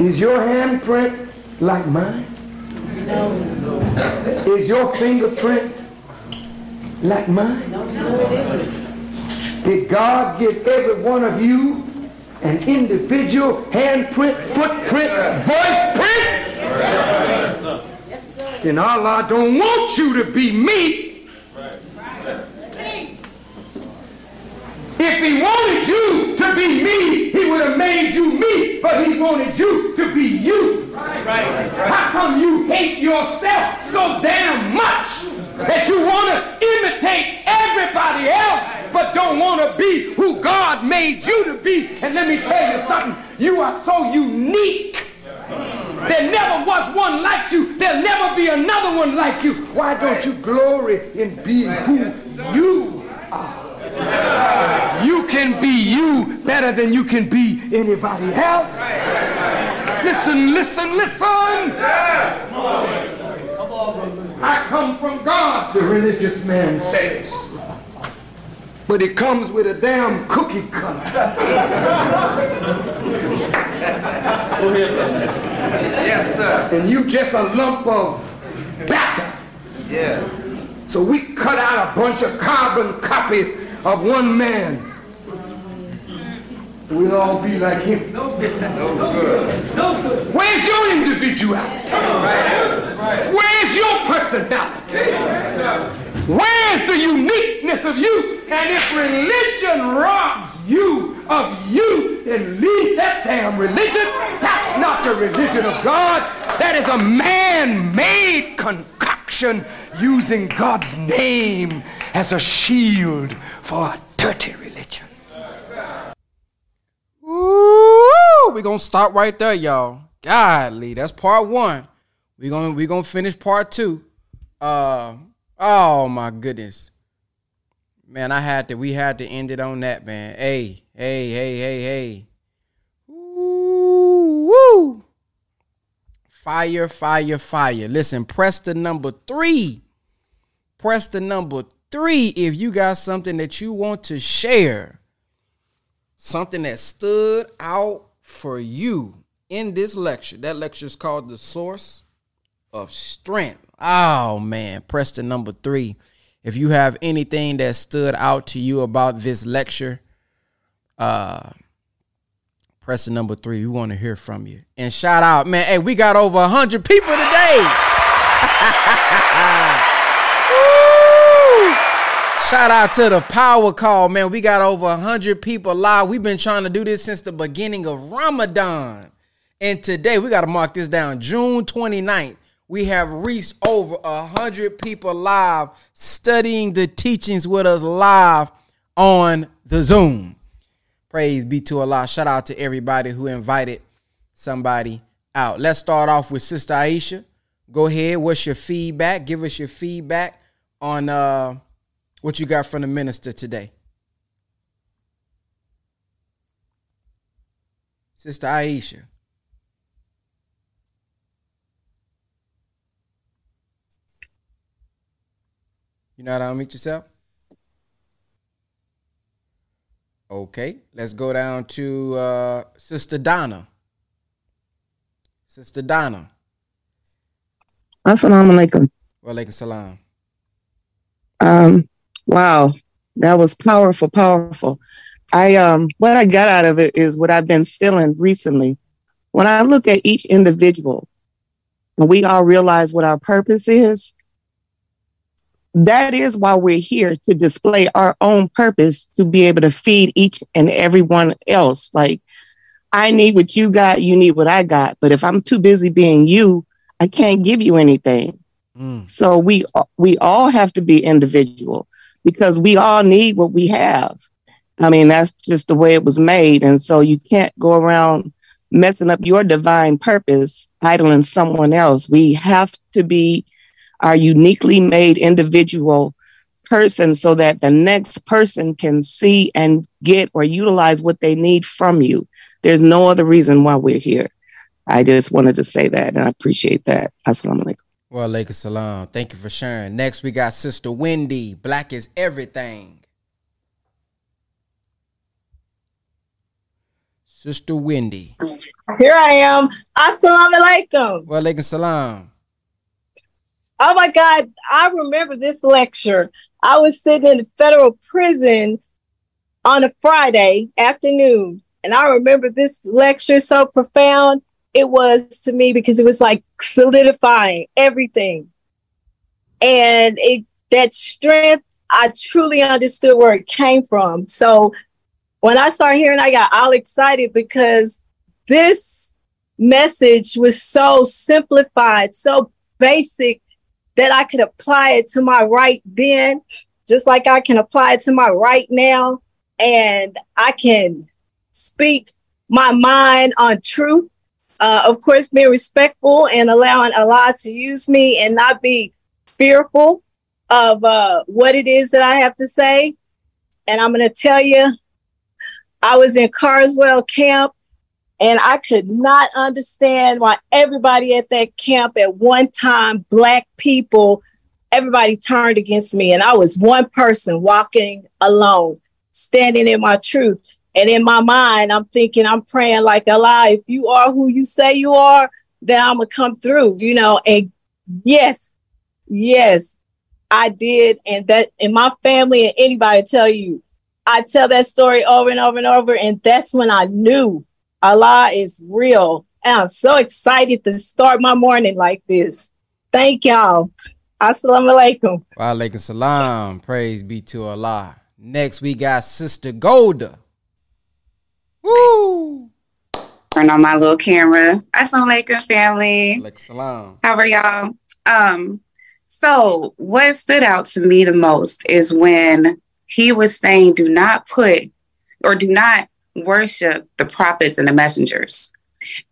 Is your handprint like mine? No. Is your fingerprint like mine? Did God give every one of you an individual handprint, footprint, voice print? Then Allah don't want you to be me. If he wanted you to be me, he would have made you me, but he wanted you to be you. right How come you hate yourself so damn much that you want to imitate everybody else, but don't want to be who God made you to be? And let me tell you something, you are so unique. There never was one like you. There'll never be another one like you. Why don't you glory in being who you are? You can be you better than you can be anybody else. Listen, listen, listen. I come from God, the religious man says. But he comes with a damn cookie cutter. Yes, sir. And you just a lump of batter. Yeah. So we cut out a bunch of carbon copies of one man. We'll all be like him. No good. No good. No good. Where's your individuality? Right. Where's your personality? Where's the uniqueness of you? And if religion robs you of you, then leave that damn religion. That's not the religion of God. That is a man-made concoction using God's name as a shield for a dirty religion. Ooh, we gonna stop right there, y'all. Godly, that's part one. We're gonna we're gonna finish part two. Uh, oh my goodness, man, I had to. We had to end it on that, man. Hey, hey, hey, hey, hey. Ooh, woo. Fire, fire, fire. Listen, press the number three. Press the number three if you got something that you want to share something that stood out for you in this lecture. That lecture is called The Source of Strength. Oh man, press the number three. If you have anything that stood out to you about this lecture, uh press the number three. We want to hear from you. And shout out, man. Hey, we got over a hundred people today. Shout out to the power call, man. We got over 100 people live. We've been trying to do this since the beginning of Ramadan. And today, we got to mark this down. June 29th, we have reached over a 100 people live studying the teachings with us live on the Zoom. Praise be to Allah. Shout out to everybody who invited somebody out. Let's start off with Sister Aisha. Go ahead. What's your feedback? Give us your feedback on uh what you got from the minister today? Sister Aisha. You know how to unmute yourself? Okay, let's go down to uh, Sister Donna. Sister Donna. Assalamu alaikum. Wa alaikum salam. Um, Wow, that was powerful, powerful. I um what I got out of it is what I've been feeling recently. When I look at each individual and we all realize what our purpose is, that is why we're here to display our own purpose to be able to feed each and everyone else. Like I need what you got, you need what I got. But if I'm too busy being you, I can't give you anything. Mm. So we we all have to be individual because we all need what we have. I mean, that's just the way it was made. And so you can't go around messing up your divine purpose, idling someone else. We have to be our uniquely made individual person so that the next person can see and get or utilize what they need from you. There's no other reason why we're here. I just wanted to say that and I appreciate that. Assalamu alaikum. Well, alaikum salam. Thank you for sharing. Next, we got Sister Wendy. Black is everything. Sister Wendy. Here I am. Assalamu alaikum. Well, alaikum salam. Oh my God. I remember this lecture. I was sitting in the federal prison on a Friday afternoon. And I remember this lecture so profound it was to me because it was like solidifying everything. And it that strength, I truly understood where it came from. So when I started hearing, I got all excited because this message was so simplified, so basic that I could apply it to my right then, just like I can apply it to my right now. And I can speak my mind on truth uh, of course, being respectful and allowing Allah to use me and not be fearful of uh, what it is that I have to say. And I'm going to tell you, I was in Carswell camp and I could not understand why everybody at that camp at one time, Black people, everybody turned against me. And I was one person walking alone, standing in my truth. And in my mind, I'm thinking, I'm praying like Allah, if you are who you say you are, then I'm gonna come through, you know. And yes, yes, I did. And that in my family and anybody tell you, I tell that story over and over and over. And that's when I knew Allah is real. And I'm so excited to start my morning like this. Thank y'all. Assalamu alaikum. Wa alaikum salam. Praise be to Allah. Next, we got Sister Golda. Woo! Turn on my little camera. Assalamu alaikum, family. Alaikum salam. How are y'all? Um, so what stood out to me the most is when he was saying, do not put or do not worship the prophets and the messengers.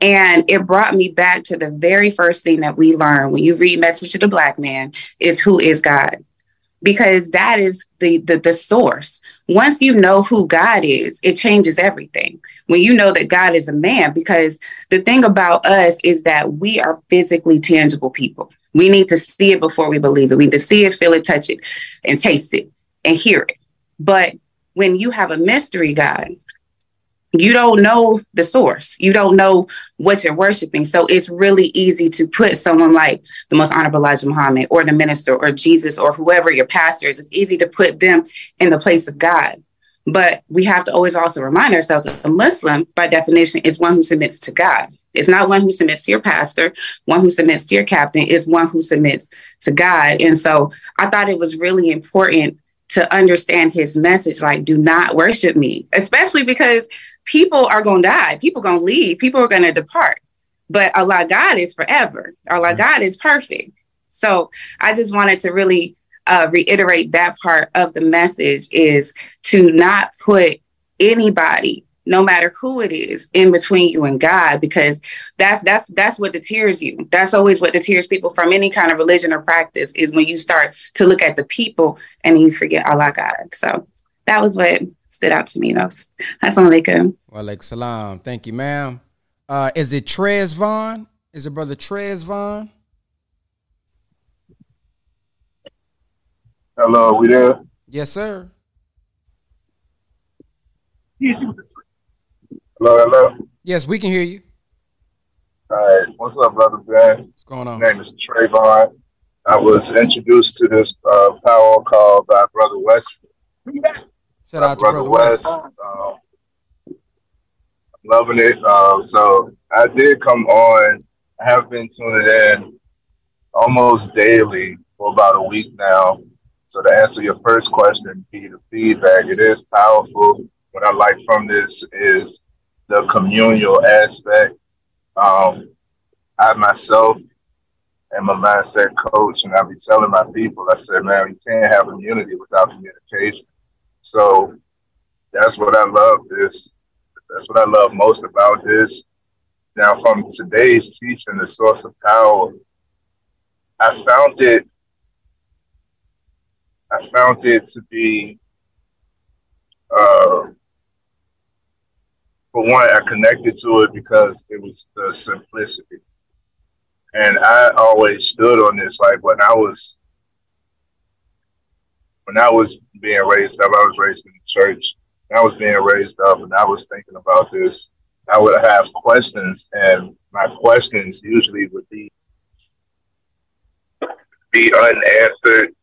And it brought me back to the very first thing that we learn when you read Message to the Black Man is who is God. Because that is the, the the source. Once you know who God is, it changes everything. When you know that God is a man, because the thing about us is that we are physically tangible people. We need to see it before we believe it. We need to see it, feel it, touch it, and taste it and hear it. But when you have a mystery God, you don't know the source. You don't know what you're worshiping. So it's really easy to put someone like the most honorable Elijah Muhammad or the minister or Jesus or whoever your pastor is. It's easy to put them in the place of God. But we have to always also remind ourselves that a Muslim, by definition, is one who submits to God. It's not one who submits to your pastor, one who submits to your captain, it's one who submits to God. And so I thought it was really important to understand his message like do not worship me especially because people are going to die people going to leave people are going to depart. But allah god is forever. Allah mm-hmm. god is perfect. So i just wanted to really uh, reiterate that part of the message is to not put anybody no matter who it is in between you and God, because that's that's that's what deters you. That's always what deters people from any kind of religion or practice is when you start to look at the people and you forget Allah God. So that was what stood out to me. That's Assalamu alaikum. Wa alaikum salam. Thank you, ma'am. Uh, is it Trez Vaughn? Is it brother Trez Vaughn? Hello, we there? Yes, sir. Hello, hello. Yes, we can hear you. All right. What's up, brother Ben? What's going on? My name is Trayvon. I was introduced to this uh, power call by Brother West. Shout out to Brother, Brother West. West. Um, loving it. Uh, so I did come on. I have been tuning in almost daily for about a week now. So to answer your first question, the feedback, it is powerful. What I like from this is the communal aspect. Um, I myself am a mindset coach, and I be telling my people, I said, man, you can't have immunity without communication. So that's what I love. This that's what I love most about this. Now, from today's teaching, the source of power, I found it. I found it to be uh, for one, I connected to it because it was the simplicity. And I always stood on this, like when I was when I was being raised up, I was raised in the church. I was being raised up and I was thinking about this. I would have questions and my questions usually would be be unanswered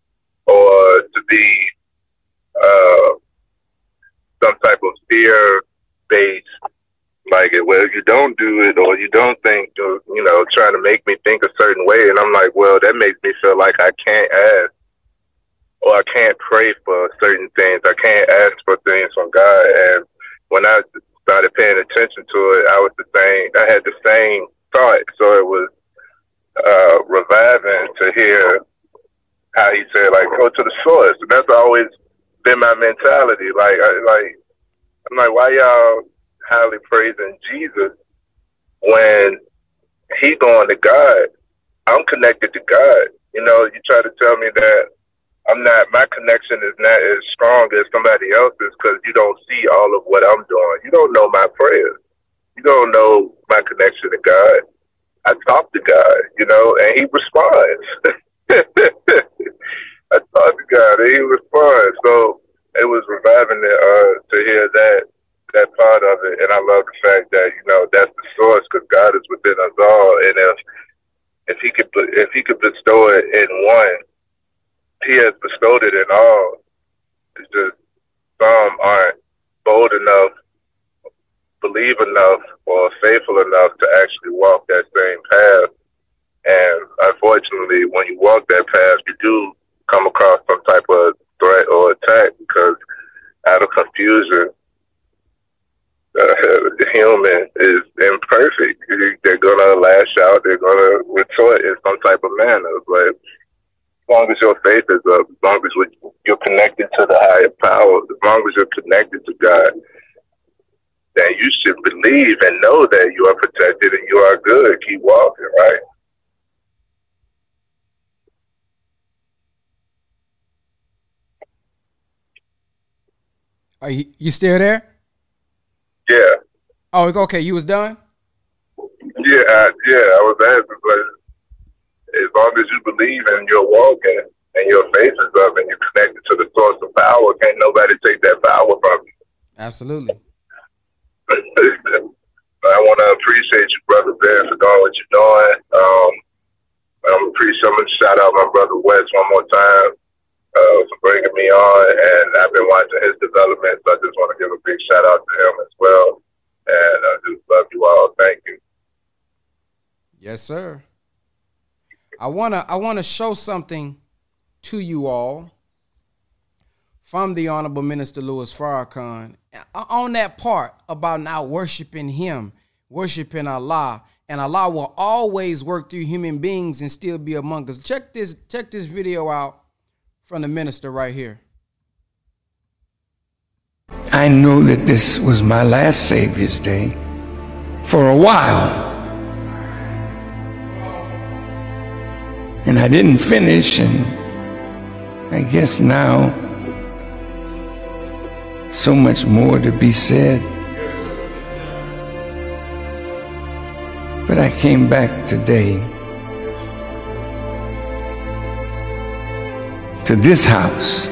or to be uh, some type of fear based like. Well, you don't do it, or you don't think, or, you know, trying to make me think a certain way, and I'm like, well, that makes me feel like I can't ask, or I can't pray for certain things. I can't ask for things from God. And when I started paying attention to it, I was the same. I had the same thought, so it was uh, reviving to hear how he said, like, go to the source. And that's always been my mentality. Like, I, like I'm like, why y'all highly praising Jesus when he going to God? I'm connected to God. You know, you try to tell me that I'm not, my connection is not as strong as somebody else's because you don't see all of what I'm doing. You don't know my prayers. You don't know my connection to God. I talk to God, you know, and he responds. I talk to God and he responds. So it was reviving to, uh, to hear that that part of it, and I love the fact that you know that's the source because God is within us all, and if if He could if He could bestow it in one, He has bestowed it in all. It's just some aren't bold enough, believe enough, or faithful enough to actually walk that same path. And unfortunately, when you walk that path, you do come across some type of threat or confusion, uh, human is imperfect. They're gonna lash out. They're gonna retort in some type of manner. But as long as your faith is up, as long as you're connected to the higher power, as long as you're connected to God, then you should believe and know that you are protected and you are good. Keep walking, right? Are you, you still there? Yeah. Oh, okay. You was done. Yeah, I, yeah. I was asking, but as long as you believe and you're walking and your faith is up and you're connected to the source of power, can't nobody take that power from you. Absolutely. I want to appreciate you, brother Ben, for doing what you're doing. Um, I'm appreciate. I'm gonna shout out my brother Wes one more time uh, for bringing me on, and I've been watching his development. So I just want to give a big shout out to him as well. And I just love you all. Thank you. Yes, sir. I wanna I wanna show something to you all from the Honorable Minister Louis Farrakhan on that part about not worshiping Him, worshiping Allah, and Allah will always work through human beings and still be among us. Check this check this video out from the minister right here. I knew that this was my last Savior's Day for a while. And I didn't finish, and I guess now so much more to be said. But I came back today to this house,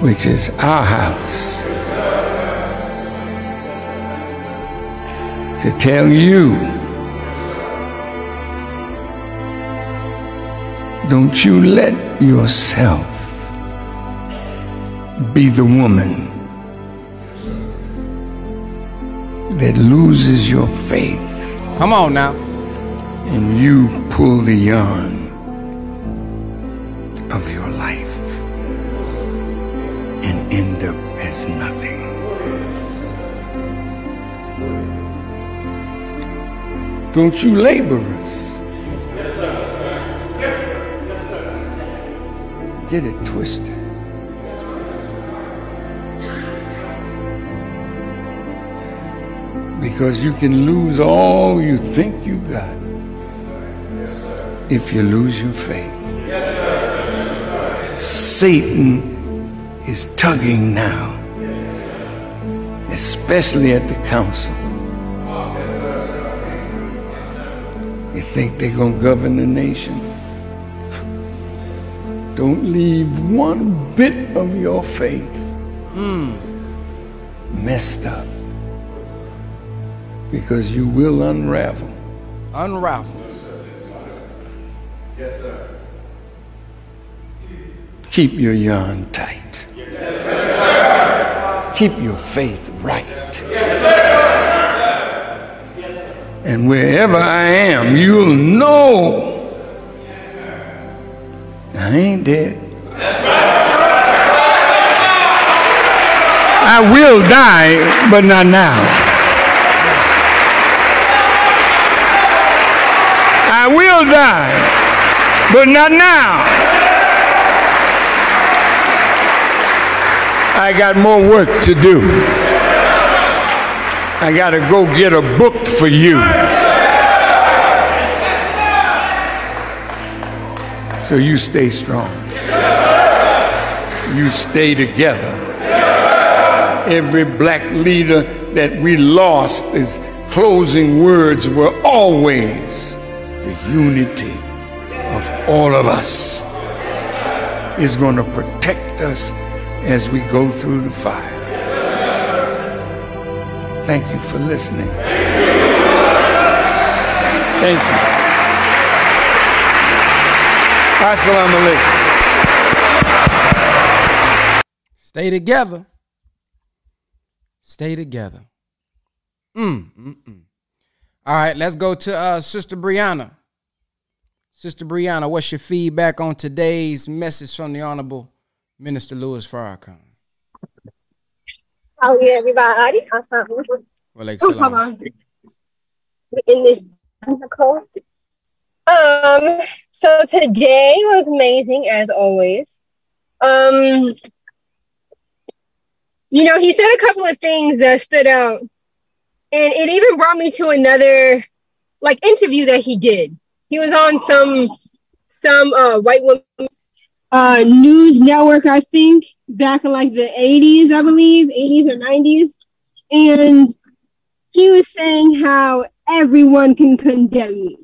which is our house, to tell you don't you let yourself be the woman that loses your faith. Come on now. And you pull the yarn of your life and end up as nothing. Don't you laborers get it twisted. Because you can lose all you think you got if you lose your faith. Satan is tugging now, especially at the council. You think they're going to govern the nation? Don't leave one bit of your faith messed up because you will unravel. Unravel. Keep your yarn tight. Keep your faith right. And wherever I am, you'll know I ain't dead. I will die, but not now. I will die, but not now. I got more work to do. I got to go get a book for you. So you stay strong. You stay together. Every black leader that we lost, his closing words were always the unity of all of us is going to protect us as we go through the fire. Thank you for listening. Thank you. Assalamu alaikum. Stay together. Stay together. Mm, mm, mm. All right, let's go to uh, Sister Brianna. Sister Brianna, what's your feedback on today's message from the Honorable Minister Louis Farrakhan? Oh yeah, everybody. Well, like, oh, hold on. In this um, so today was amazing as always. Um, you know, he said a couple of things that stood out, and it even brought me to another like interview that he did. He was on some some uh, white woman uh, news network, I think, back in like the 80s, I believe, 80s or 90s. And he was saying how everyone can condemn me.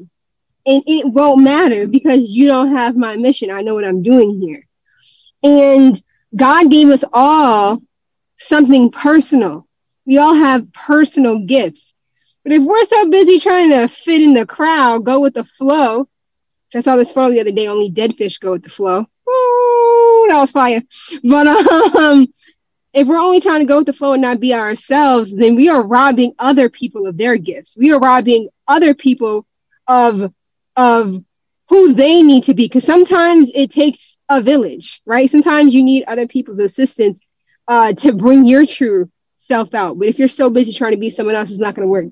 And it won't matter because you don't have my mission. I know what I'm doing here. And God gave us all something personal. We all have personal gifts. But if we're so busy trying to fit in the crowd, go with the flow, I saw this photo the other day, only dead fish go with the flow. Ooh, that was fire. But um, if we're only trying to go with the flow and not be ourselves, then we are robbing other people of their gifts. We are robbing other people of of who they need to be. Because sometimes it takes a village, right? Sometimes you need other people's assistance uh, to bring your true self out. But if you're so busy trying to be someone else, it's not going to work.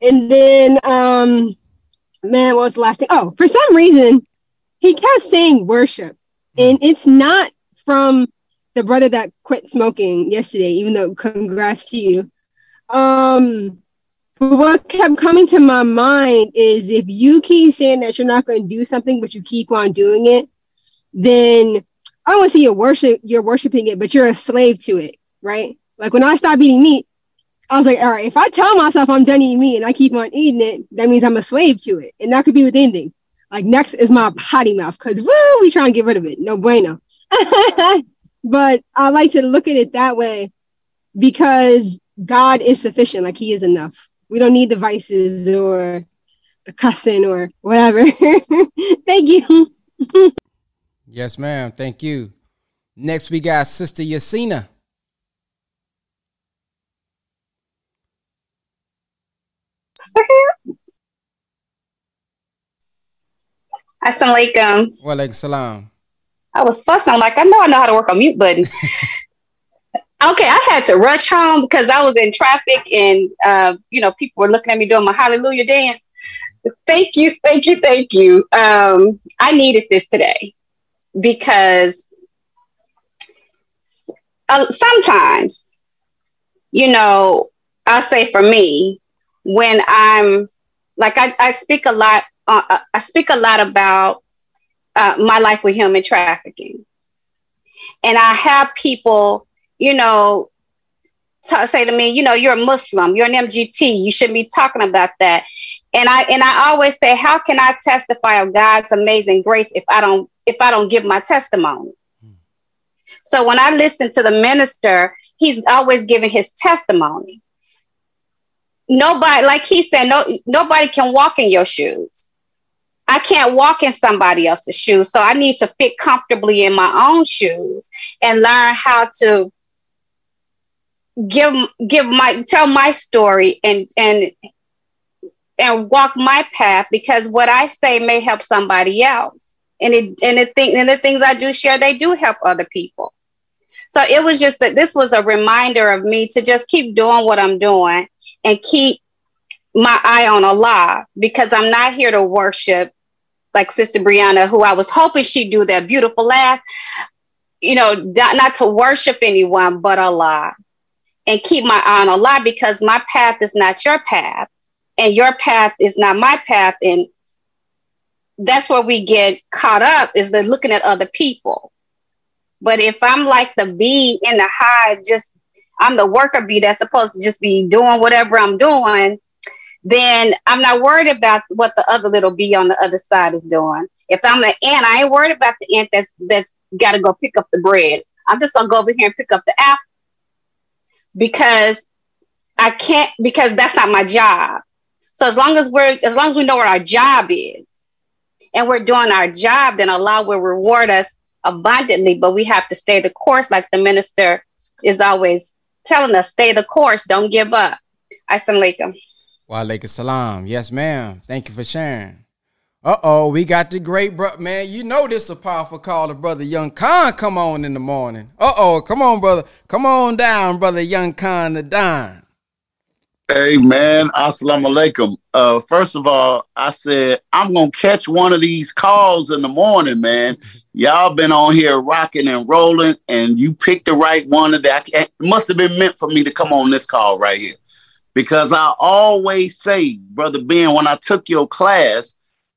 And then, um, man, what was the last thing? Oh, for some reason, he kept saying worship, and it's not from the brother that quit smoking yesterday. Even though, congrats to you. Um, but what kept coming to my mind is if you keep saying that you're not going to do something, but you keep on doing it, then I don't want to see you worship you're worshiping it, but you're a slave to it, right? Like when I stopped eating meat, I was like, all right, if I tell myself I'm done eating meat and I keep on eating it, that means I'm a slave to it. And that could be with anything. Like next is my potty mouth, because woo, we trying to get rid of it. No bueno. but I like to look at it that way because God is sufficient, like He is enough. We don't need devices or the cussing or whatever. Thank you. Yes, ma'am. Thank you. Next, we got Sister Yasina. Assalamualaikum. Walaikum salam. I was fussing. I'm like, I know I know how to work a mute button. okay, I had to rush home because I was in traffic and, uh, you know, people were looking at me doing my hallelujah dance. Thank you, thank you, thank you. Um, I needed this today because uh, sometimes, you know, I'll say for me, when I'm like, I, I speak a lot, uh, uh, I speak a lot about uh, my life with human trafficking. And I have people, you know, t- say to me, you know, you're a Muslim, you're an MGT, you shouldn't be talking about that. And I and I always say, how can I testify of God's amazing grace if I don't if I don't give my testimony. So when I listen to the minister, he's always giving his testimony. Nobody, like he said, no, nobody can walk in your shoes. I can't walk in somebody else's shoes. So I need to fit comfortably in my own shoes and learn how to give give my tell my story and and and walk my path because what I say may help somebody else and it and the thing and the things I do share, they do help other people. So it was just that this was a reminder of me to just keep doing what I'm doing and keep my eye on Allah because I'm not here to worship like Sister Brianna, who I was hoping she'd do that beautiful laugh, you know, not to worship anyone but Allah and keep my eye on Allah because my path is not your path and your path is not my path. And that's where we get caught up is the looking at other people. But if I'm like the bee in the hive, just I'm the worker bee that's supposed to just be doing whatever I'm doing, then I'm not worried about what the other little bee on the other side is doing. If I'm the ant, I ain't worried about the ant that's that's got to go pick up the bread. I'm just gonna go over here and pick up the apple because I can't because that's not my job. So as long as we're as long as we know what our job is and we're doing our job, then Allah will reward us abundantly. But we have to stay the course, like the minister is always telling us, stay the course, don't give up. Assalamu alaikum. Wa salam. Yes, ma'am. Thank you for sharing. Uh oh, we got the great bro, man. You know this is a powerful call to brother Young Khan. Come on in the morning. Uh oh, come on, brother. Come on down, brother Young Khan the Don. Hey man, assalamu alaikum. Uh, first of all, I said I'm gonna catch one of these calls in the morning, man. Y'all been on here rocking and rolling, and you picked the right one. That it must have been meant for me to come on this call right here, because I always say, brother Ben, when I took your class,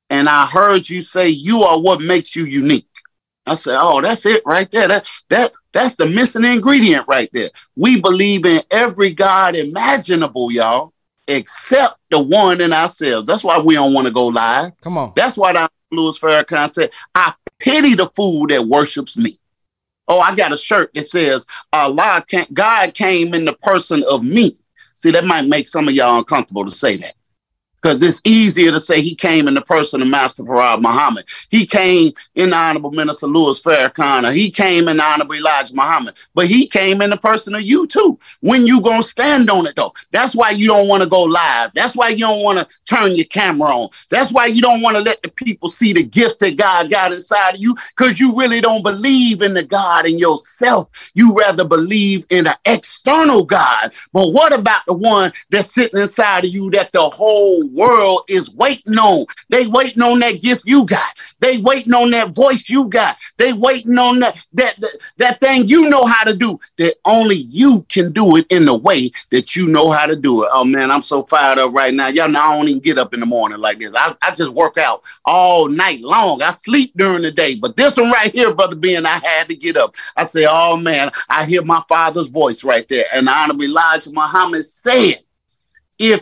and I heard you say you are what makes you unique. I said, "Oh, that's it right there. That that that's the missing ingredient right there. We believe in every God imaginable, y'all, except the one in ourselves. That's why we don't want to go live. Come on. That's why the Louis Farrakhan said, "I pity the fool that worships me." Oh, I got a shirt that says, "Allah can't. God came in the person of me." See, that might make some of y'all uncomfortable to say that because it's easier to say he came in the person of Master Fard Muhammad. He came in the Honorable Minister Louis Farrakhan. He came in the Honorable Elijah Muhammad. But he came in the person of you too. When you gonna stand on it though? That's why you don't want to go live. That's why you don't want to turn your camera on. That's why you don't want to let the people see the gifts that God got inside of you because you really don't believe in the God in yourself. You rather believe in an external God. But what about the one that's sitting inside of you that the whole world is waiting on. They waiting on that gift you got. They waiting on that voice you got. They waiting on that that that, that thing you know how to do. That only you can do it in the way that you know how to do it. Oh man, I'm so fired up right now. Y'all know I don't even get up in the morning like this. I, I just work out all night long. I sleep during the day. But this one right here, brother Ben, I had to get up. I say, oh man, I hear my father's voice right there. And Honorable Elijah Muhammad said, if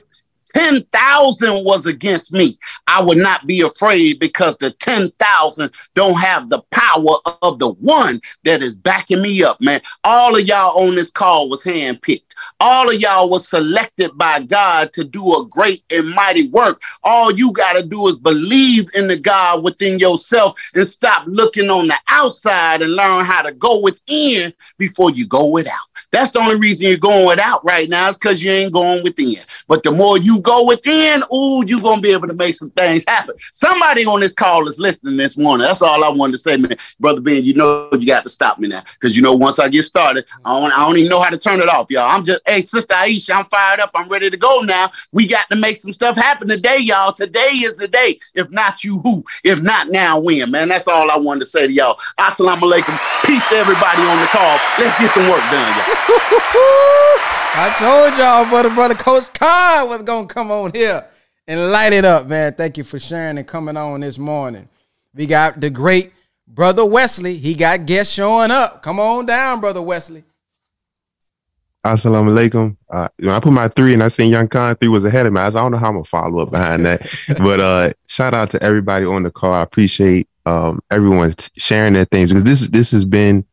10,000 was against me, I would not be afraid because the 10,000 don't have the power of the one that is backing me up, man. All of y'all on this call was handpicked. All of y'all was selected by God to do a great and mighty work. All you got to do is believe in the God within yourself and stop looking on the outside and learn how to go within before you go without. That's the only reason you're going without right now is because you ain't going within. But the more you go within, ooh, you're gonna be able to make some things happen. Somebody on this call is listening this morning. That's all I wanted to say, man. Brother Ben, you know you got to stop me now. Because you know, once I get started, I don't, I don't even know how to turn it off, y'all. I'm just, hey, Sister Aisha, I'm fired up. I'm ready to go now. We got to make some stuff happen today, y'all. Today is the day. If not you, who? If not now, when, man. That's all I wanted to say to y'all. Assalamu alaikum. Peace to everybody on the call. Let's get some work done, y'all. I told y'all, brother, brother, Coach Khan was gonna come on here and light it up, man. Thank you for sharing and coming on this morning. We got the great brother Wesley. He got guests showing up. Come on down, brother Wesley. Assalamu alaikum. Uh, when I put my three and I seen Young Khan three was ahead of me, I, was, I don't know how I'm gonna follow up behind that. but uh, shout out to everybody on the call. I appreciate um, everyone sharing their things because this this has been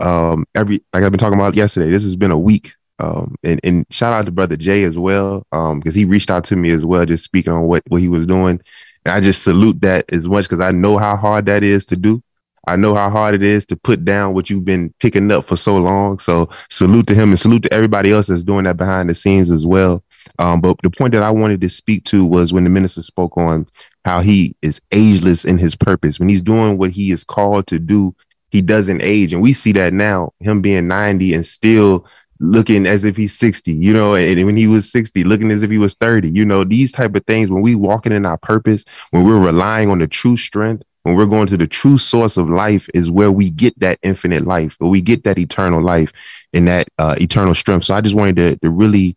um, every like I've been talking about yesterday. This has been a week. Um, and, and shout out to brother Jay as well, um, because he reached out to me as well, just speaking on what what he was doing. And I just salute that as much because I know how hard that is to do. I know how hard it is to put down what you've been picking up for so long. So salute to him and salute to everybody else that's doing that behind the scenes as well. Um, but the point that I wanted to speak to was when the minister spoke on how he is ageless in his purpose. When he's doing what he is called to do, he doesn't age. And we see that now, him being 90 and still looking as if he's 60, you know, and when he was 60, looking as if he was 30, you know, these type of things, when we walking in our purpose, when we're relying on the true strength, when we're going to the true source of life is where we get that infinite life, where we get that eternal life and that uh, eternal strength. So I just wanted to, to really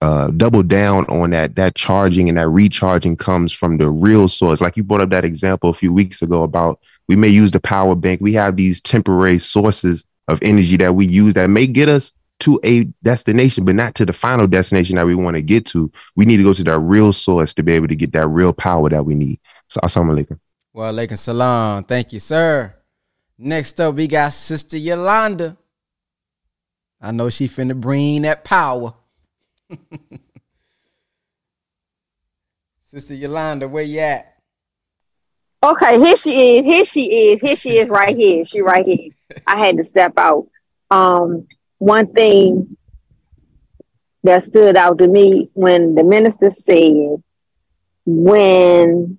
uh, double down on that. That charging and that recharging comes from the real source. Like you brought up that example a few weeks ago about we may use the power bank. We have these temporary sources of energy that we use that may get us to a destination, but not to the final destination that we want to get to. We need to go to that real source to be able to get that real power that we need. So, assalamu alaikum. Well, alaikum salam. Thank you, sir. Next up, we got Sister Yolanda. I know she finna bring that power. Sister Yolanda, where you at? Okay, here she is. Here she is. Here she is right here. She right here. I had to step out. Um, one thing that stood out to me when the minister said, when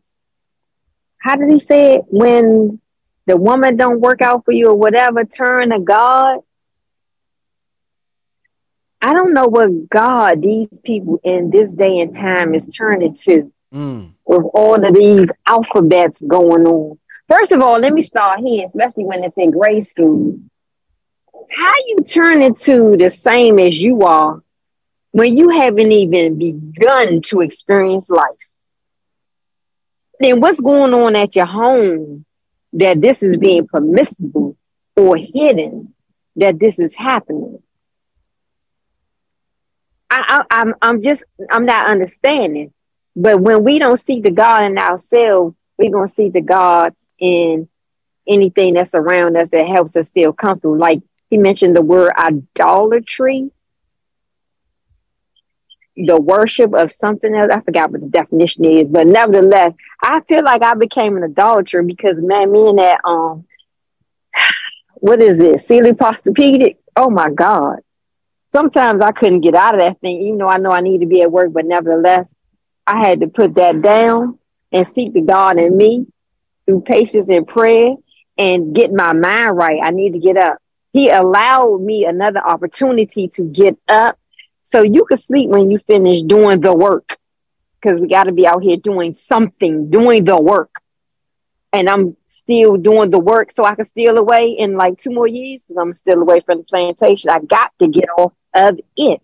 how did he say it? When the woman don't work out for you or whatever, turn to God. I don't know what God these people in this day and time is turning to Mm. with all of these alphabets going on. First of all, let me start here, especially when it's in grade school. How you turn into the same as you are when you haven't even begun to experience life? Then what's going on at your home that this is being permissible or hidden that this is happening? I, I, I'm I'm just I'm not understanding. But when we don't see the God in ourselves, we're gonna see the God in anything that's around us that helps us feel comfortable. Like he mentioned the word idolatry, the worship of something else. I forgot what the definition is, but nevertheless, I feel like I became an idolater because man, me and that um what is it? Sealy Posturepedic? Oh my God. Sometimes I couldn't get out of that thing, even though I know I need to be at work, but nevertheless, I had to put that down and seek the God in me through patience and prayer and get my mind right. I need to get up. He allowed me another opportunity to get up so you can sleep when you finish doing the work. Because we got to be out here doing something, doing the work. And I'm still doing the work so I can steal away in like two more years because I'm still away from the plantation. I got to get off of it.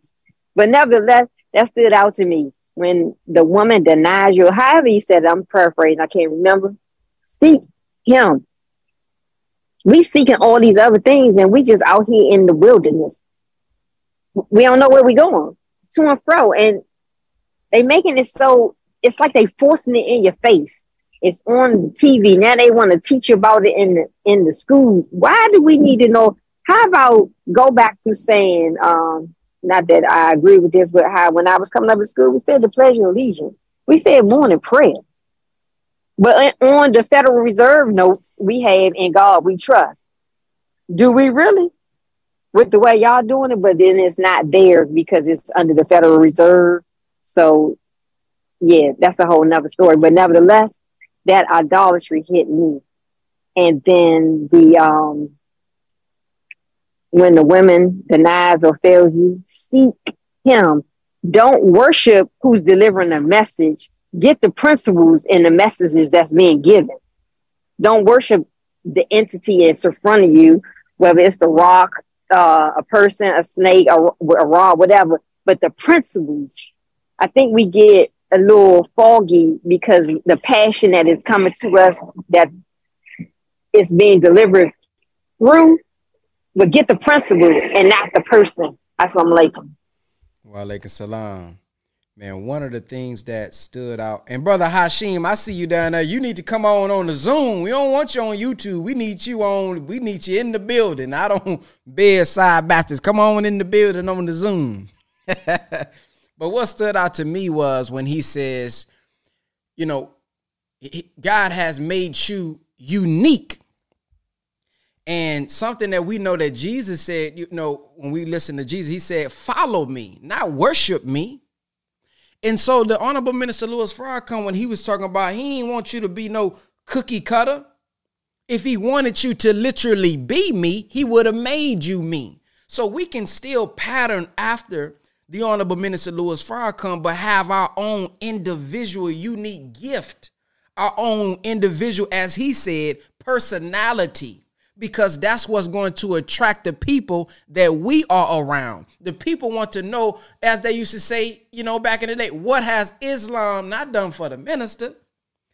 But nevertheless, that stood out to me when the woman denies you, however you said it, I'm paraphrasing, I can't remember. Seek him. We seeking all these other things and we just out here in the wilderness. We don't know where we going to and fro. And they making it so it's like they forcing it in your face. It's on TV. Now they want to teach you about it in the in the schools. Why do we need to know? How about go back to saying, um, not that I agree with this, but how when I was coming up to school, we said the Pledge of Allegiance. We said morning prayer. But on the Federal Reserve notes, we have in God we trust. Do we really? With the way y'all doing it, but then it's not theirs because it's under the Federal Reserve. So yeah, that's a whole nother story. But nevertheless, that idolatry hit me. And then the um when the women denies or fails you, seek him. Don't worship who's delivering the message. Get the principles and the messages that's being given. Don't worship the entity that's in front of you, whether it's the rock, uh, a person, a snake, a, a rod, whatever. But the principles, I think we get a little foggy because the passion that is coming to us that is being delivered through but get the principle and not the person. Assalamu alaikum. Wa alaikum salam. Man, one of the things that stood out, and brother Hashim, I see you down there. You need to come on on the Zoom. We don't want you on YouTube. We need you on. We need you in the building. I don't bedside Baptist. Come on in the building on the Zoom. but what stood out to me was when he says, you know, God has made you unique and something that we know that Jesus said, you know, when we listen to Jesus, he said, follow me, not worship me. And so the Honorable Minister Louis Farrakhan, when he was talking about, he didn't want you to be no cookie cutter. If he wanted you to literally be me, he would have made you me. So we can still pattern after the Honorable Minister Louis Farrakhan, but have our own individual, unique gift, our own individual, as he said, personality because that's what's going to attract the people that we are around. The people want to know, as they used to say, you know, back in the day, what has Islam not done for the minister?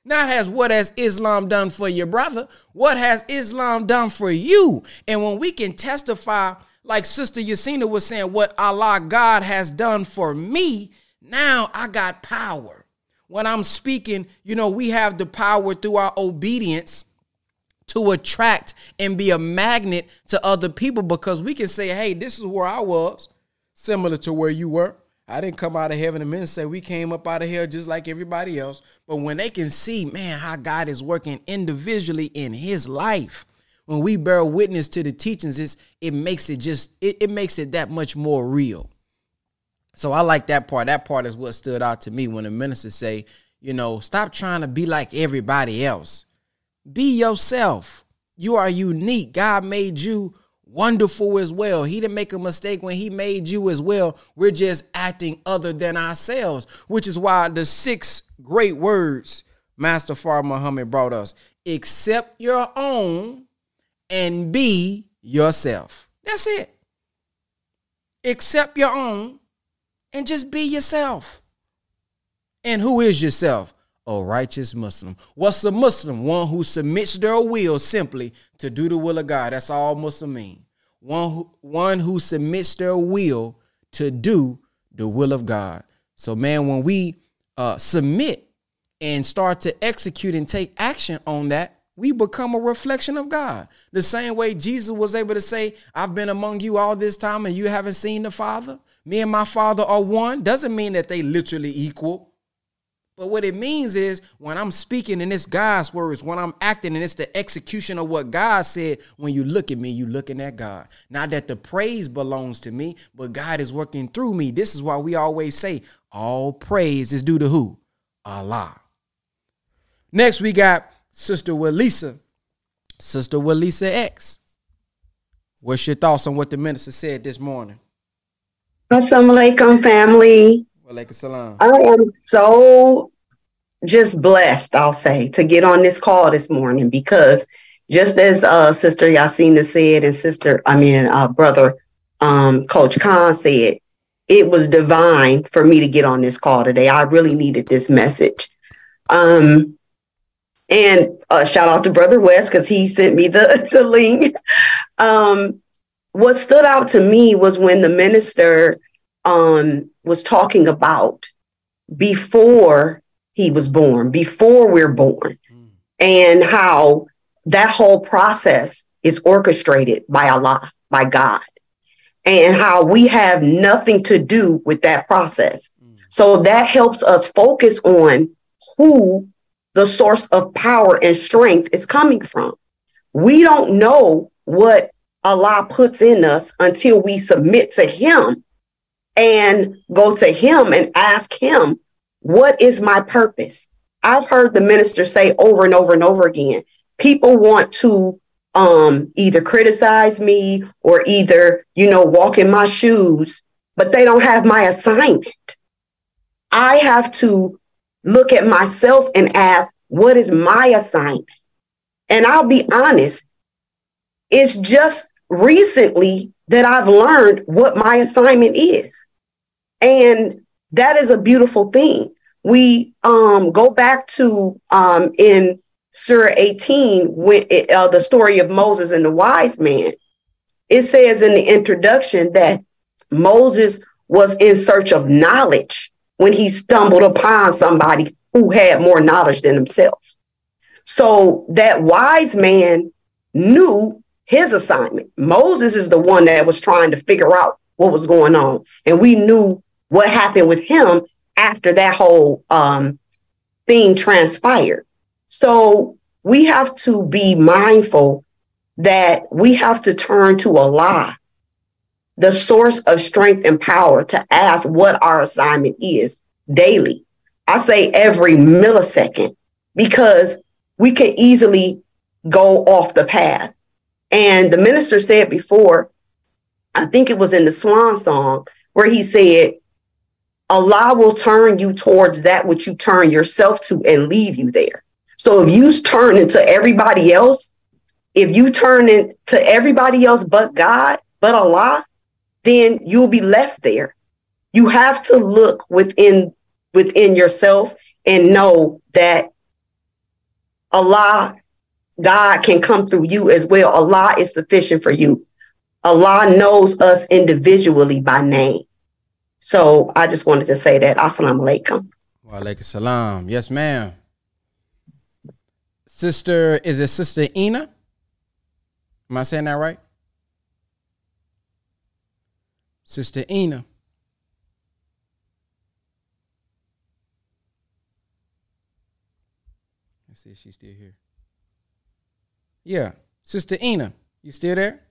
Not has what has Islam done for your brother? What has Islam done for you? And when we can testify, like Sister Yasina was saying, what Allah God has done for me, now I got power. When I'm speaking, you know, we have the power through our obedience to attract and be a magnet to other people because we can say, hey, this is where I was, similar to where you were. I didn't come out of heaven and men say we came up out of here just like everybody else. But when they can see, man, how God is working individually in his life, when we bear witness to the teachings, it makes it just it, it makes it that much more real. So I like that part. That part is what stood out to me when the minister say, you know, stop trying to be like everybody else. Be yourself. You are unique. God made you wonderful as well. He didn't make a mistake when he made you as well. We're just acting other than ourselves, which is why the six great words Master Fard Muhammad brought us accept your own and be yourself. That's it. Accept your own and just be yourself. And who is yourself? A righteous Muslim. What's a Muslim? One who submits their will simply to do the will of God. That's all Muslim mean. One who, one who submits their will to do the will of God. So, man, when we uh, submit and start to execute and take action on that, we become a reflection of God. The same way Jesus was able to say, I've been among you all this time and you haven't seen the Father. Me and my Father are one. Doesn't mean that they literally equal. But what it means is when I'm speaking and it's God's words, when I'm acting and it's the execution of what God said, when you look at me, you looking at God. Not that the praise belongs to me, but God is working through me. This is why we always say all praise is due to who? Allah. Next, we got Sister Walisa. Sister Walisa X. What's your thoughts on what the minister said this morning? Assalamu alaikum, family. I am so just blessed, I'll say, to get on this call this morning because just as uh, Sister Yasina said and Sister, I mean, uh, Brother um, Coach Khan said, it was divine for me to get on this call today. I really needed this message. Um, and uh, shout out to Brother West because he sent me the, the link. Um, what stood out to me was when the minister um, was talking about before he was born, before we're born, and how that whole process is orchestrated by Allah, by God, and how we have nothing to do with that process. So that helps us focus on who the source of power and strength is coming from. We don't know what Allah puts in us until we submit to Him and go to him and ask him, what is my purpose? I've heard the minister say over and over and over again, people want to um, either criticize me or either, you know, walk in my shoes, but they don't have my assignment. I have to look at myself and ask, what is my assignment? And I'll be honest, it's just recently that I've learned what my assignment is. And that is a beautiful thing. We um, go back to um, in Surah 18, when it, uh, the story of Moses and the wise man. It says in the introduction that Moses was in search of knowledge when he stumbled upon somebody who had more knowledge than himself. So that wise man knew his assignment. Moses is the one that was trying to figure out what was going on. And we knew what happened with him after that whole um, thing transpired. So we have to be mindful that we have to turn to Allah, the source of strength and power, to ask what our assignment is daily. I say every millisecond because we can easily go off the path. And the minister said before, I think it was in the Swan song, where he said, Allah will turn you towards that which you turn yourself to and leave you there. So if you turn into everybody else, if you turn into everybody else but God, but Allah, then you'll be left there. You have to look within within yourself and know that Allah, God can come through you as well. Allah is sufficient for you. Allah knows us individually by name. So I just wanted to say that. Assalamu alaikum. Wa alaikum salam. Yes, ma'am. Sister, is it Sister Ina? Am I saying that right? Sister Ina. Let's see if she's still here. Yeah. Sister Ina, you still there?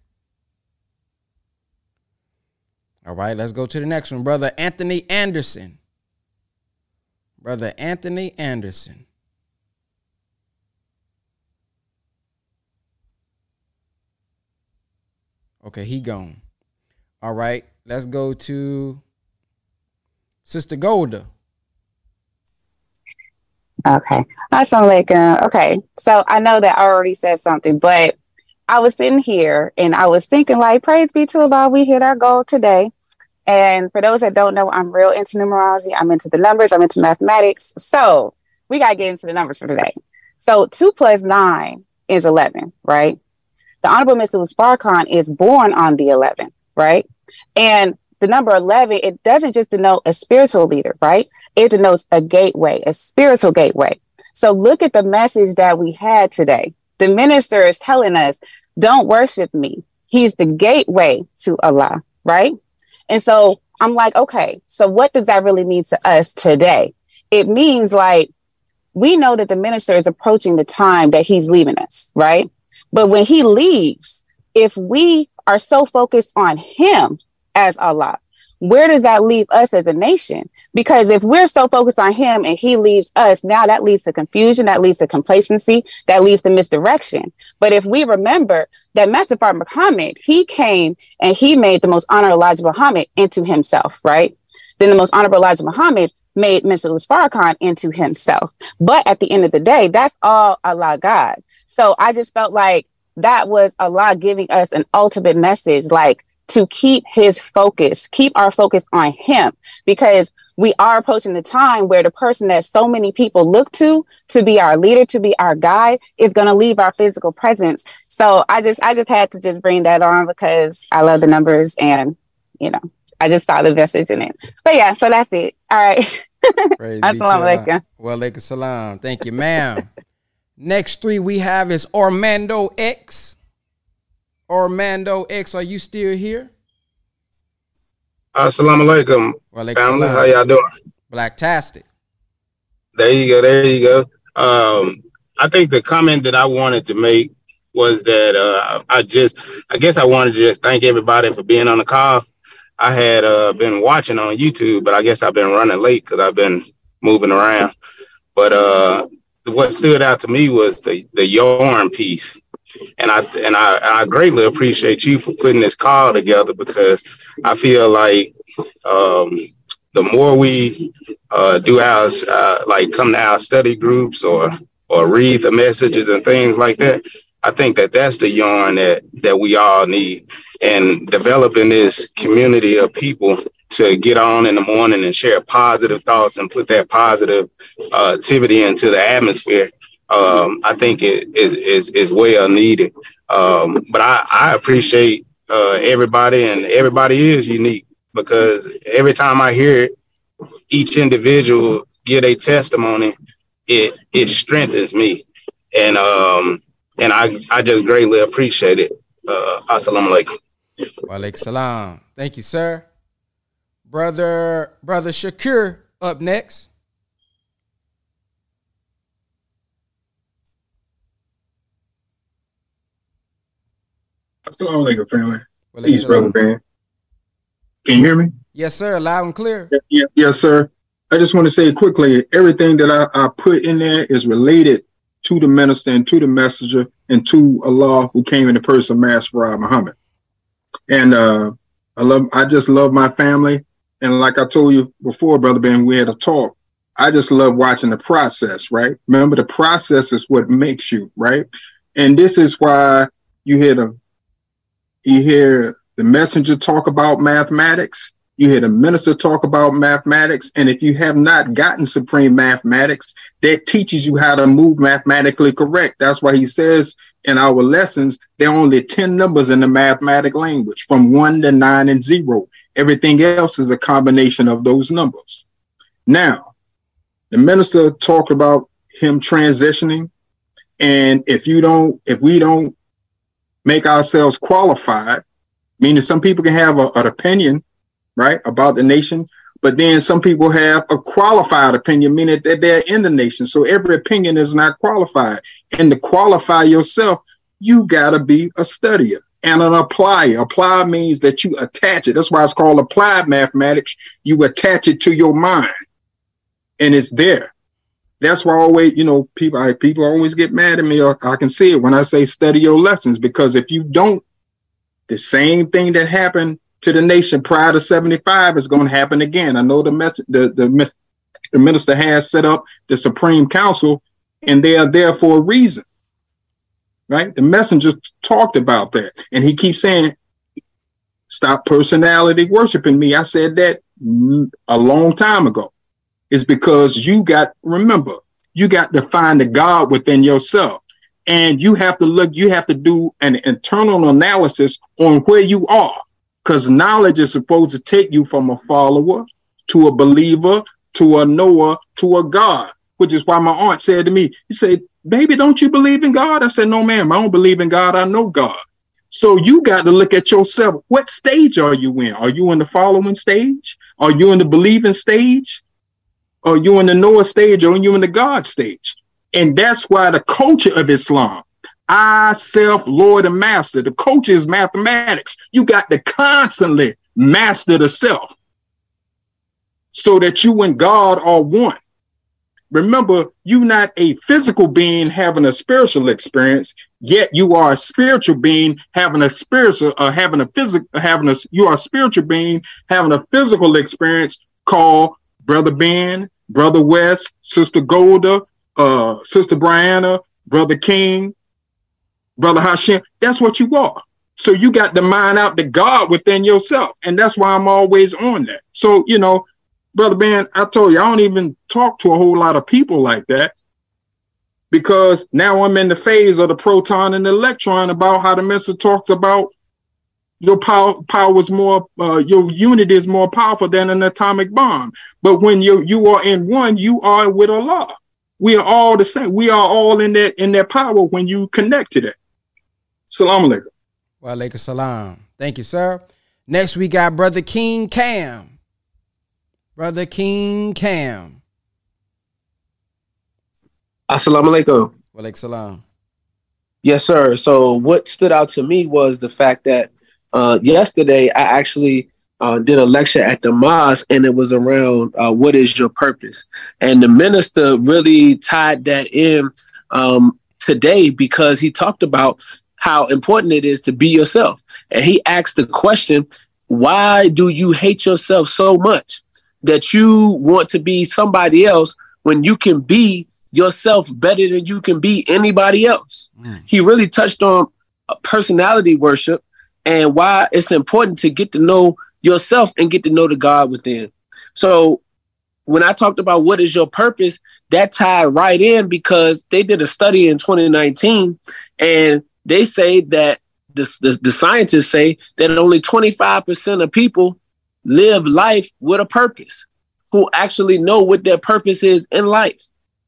All right, let's go to the next one. Brother Anthony Anderson. Brother Anthony Anderson. Okay, he gone. All right, let's go to Sister Golda. Okay. Assalamualaikum. Okay. So I know that I already said something, but I was sitting here and I was thinking like, praise be to Allah, we hit our goal today. And for those that don't know, I'm real into numerology. I'm into the numbers. I'm into mathematics. So we got to get into the numbers for today. So two plus nine is 11, right? The Honorable Mr. Farrakhan is born on the 11th, right? And the number 11, it doesn't just denote a spiritual leader, right? It denotes a gateway, a spiritual gateway. So look at the message that we had today. The minister is telling us, don't worship me. He's the gateway to Allah, right? And so I'm like, okay, so what does that really mean to us today? It means like we know that the minister is approaching the time that he's leaving us, right? But when he leaves, if we are so focused on him as Allah, where does that leave us as a nation? Because if we're so focused on him and he leaves us, now that leads to confusion, that leads to complacency, that leads to misdirection. But if we remember that Master Muhammad, he came and he made the most honorable Elijah Muhammad into himself, right? Then the most honorable Elijah Muhammad made Mr. Farrakhan into himself. But at the end of the day, that's all Allah God. So I just felt like that was Allah giving us an ultimate message, like to keep his focus, keep our focus on him, because we are approaching the time where the person that so many people look to to be our leader, to be our guide, is going to leave our physical presence. So I just, I just had to just bring that on because I love the numbers and, you know, I just saw the message in it. But yeah, so that's it. All right. Assalamu alaikum. Wa alaikum salam. Thank you, ma'am. Next three we have is Orlando X. Orlando X, are you still here? Assalamu alaikum, Walaikum family. How y'all doing? Blacktastic. There you go. There you go. Um, I think the comment that I wanted to make was that uh, I just, I guess I wanted to just thank everybody for being on the call. I had uh, been watching on YouTube, but I guess I've been running late because I've been moving around. But uh, what stood out to me was the the yarn piece, and I and I, I greatly appreciate you for putting this call together because I feel like um, the more we uh, do our uh, like come to our study groups or or read the messages and things like that, I think that that's the yarn that that we all need, and developing this community of people to get on in the morning and share positive thoughts and put that positive uh, activity into the atmosphere. Um, I think it is is, well needed. Um, but I, I appreciate uh, everybody, and everybody is unique because every time I hear each individual get a testimony, it it strengthens me, and um and I I just greatly appreciate it. Uh, assalamu alaikum. Wa alaikum salam. Thank you, sir. Brother, brother Shakur up next. Assalamu alaikum, family. Walaikum Peace, brother man. Can you hear me? Yes, sir. Loud and clear. Yeah, yes, sir. I just want to say quickly, everything that I, I put in there is related to the minister and to the messenger and to Allah who came in the person of Master Muhammad. And uh, I love, I just love my family. And like I told you before, brother Ben, we had a talk. I just love watching the process, right? Remember, the process is what makes you, right? And this is why you hear the you hear the messenger talk about mathematics. You hear the minister talk about mathematics. And if you have not gotten supreme mathematics, that teaches you how to move mathematically correct. That's why he says in our lessons, there are only 10 numbers in the mathematic language from one to nine and zero. Everything else is a combination of those numbers. Now, the minister talked about him transitioning. And if you don't, if we don't make ourselves qualified, meaning some people can have a, an opinion, right, about the nation, But then some people have a qualified opinion, meaning that they're in the nation. So every opinion is not qualified. And to qualify yourself, you gotta be a studier and an applier. Apply means that you attach it. That's why it's called applied mathematics. You attach it to your mind, and it's there. That's why I always, you know, people I, people always get mad at me. Or I can see it when I say study your lessons because if you don't, the same thing that happened to the nation prior to 75 is going to happen again. I know the, the, the, the minister has set up the Supreme Council and they are there for a reason. Right? The messenger talked about that. And he keeps saying, stop personality worshiping me. I said that mm, a long time ago. Is because you got, remember, you got to find the God within yourself. And you have to look, you have to do an internal analysis on where you are because knowledge is supposed to take you from a follower to a believer to a knower to a God, which is why my aunt said to me, "He said, baby, don't you believe in God? I said, no, ma'am, I don't believe in God. I know God. So you got to look at yourself. What stage are you in? Are you in the following stage? Are you in the believing stage? Are you in the Noah stage or are you in the God stage? And that's why the culture of Islam I, self, Lord, and master. The coach is mathematics. You got to constantly master the self so that you and God are one. Remember, you're not a physical being having a spiritual experience, yet you are a spiritual being having a spiritual, uh, having a physical, having a, you are a spiritual being having a physical experience called Brother Ben, Brother West, Sister Golda, uh, Sister Brianna, Brother King, Brother Hashem, that's what you are. So you got to mine out the God within yourself. And that's why I'm always on that. So, you know, Brother Ben, I told you, I don't even talk to a whole lot of people like that because now I'm in the phase of the proton and the electron about how the message talks about your power power is more uh, your unit is more powerful than an atomic bomb. But when you you are in one, you are with Allah. We are all the same. We are all in that in that power when you connect to that. Salam alaikum. Wa alaikum salam. Thank you, sir. Next, we got Brother King Cam. Brother King Cam. Assalamu alaikum. Wa alaikum salam. Yes, sir. So, what stood out to me was the fact that uh, yesterday I actually uh, did a lecture at the mosque and it was around uh, what is your purpose. And the minister really tied that in um, today because he talked about how important it is to be yourself. And he asked the question, why do you hate yourself so much that you want to be somebody else when you can be yourself better than you can be anybody else? Mm. He really touched on personality worship and why it's important to get to know yourself and get to know the God within. So when I talked about what is your purpose, that tied right in because they did a study in 2019 and they say that the, the, the scientists say that only 25% of people live life with a purpose who actually know what their purpose is in life.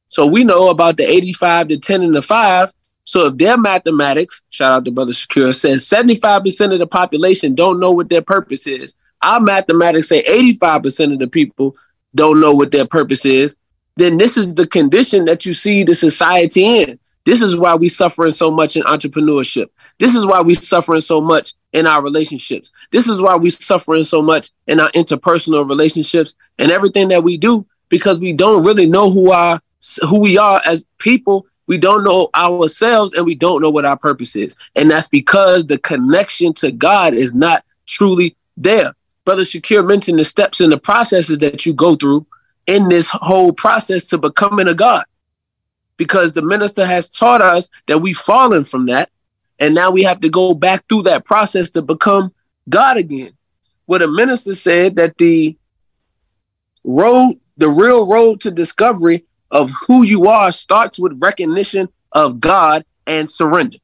So we know about the 85 to 10 and the 5. So if their mathematics, shout out to Brother Shakira, says 75% of the population don't know what their purpose is. Our mathematics say 85% of the people don't know what their purpose is. Then this is the condition that you see the society in. This is why we suffering so much in entrepreneurship. This is why we suffering so much in our relationships. This is why we suffering so much in our interpersonal relationships and everything that we do because we don't really know who our who we are as people. We don't know ourselves and we don't know what our purpose is. And that's because the connection to God is not truly there. Brother Shakir mentioned the steps and the processes that you go through in this whole process to becoming a God because the minister has taught us that we've fallen from that. And now we have to go back through that process to become God again. What a minister said that the road, the real road to discovery of who you are starts with recognition of God and surrender.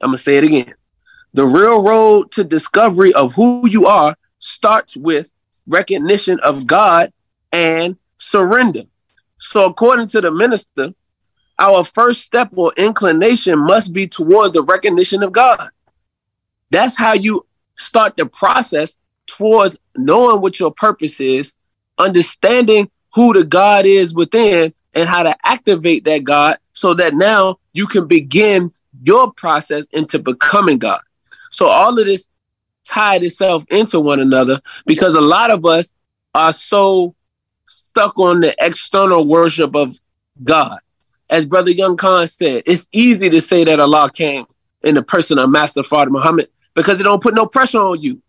I'm going to say it again. The real road to discovery of who you are starts with recognition of God and surrender. So, according to the minister, our first step or inclination must be toward the recognition of God. That's how you start the process towards knowing what your purpose is, understanding who the God is within, and how to activate that God so that now you can begin your process into becoming God. So all of this tied itself into one another because a lot of us are so stuck on the external worship of God. As Brother Young Khan said, it's easy to say that Allah came in the person of Master Fard Muhammad because it don't put no pressure on you.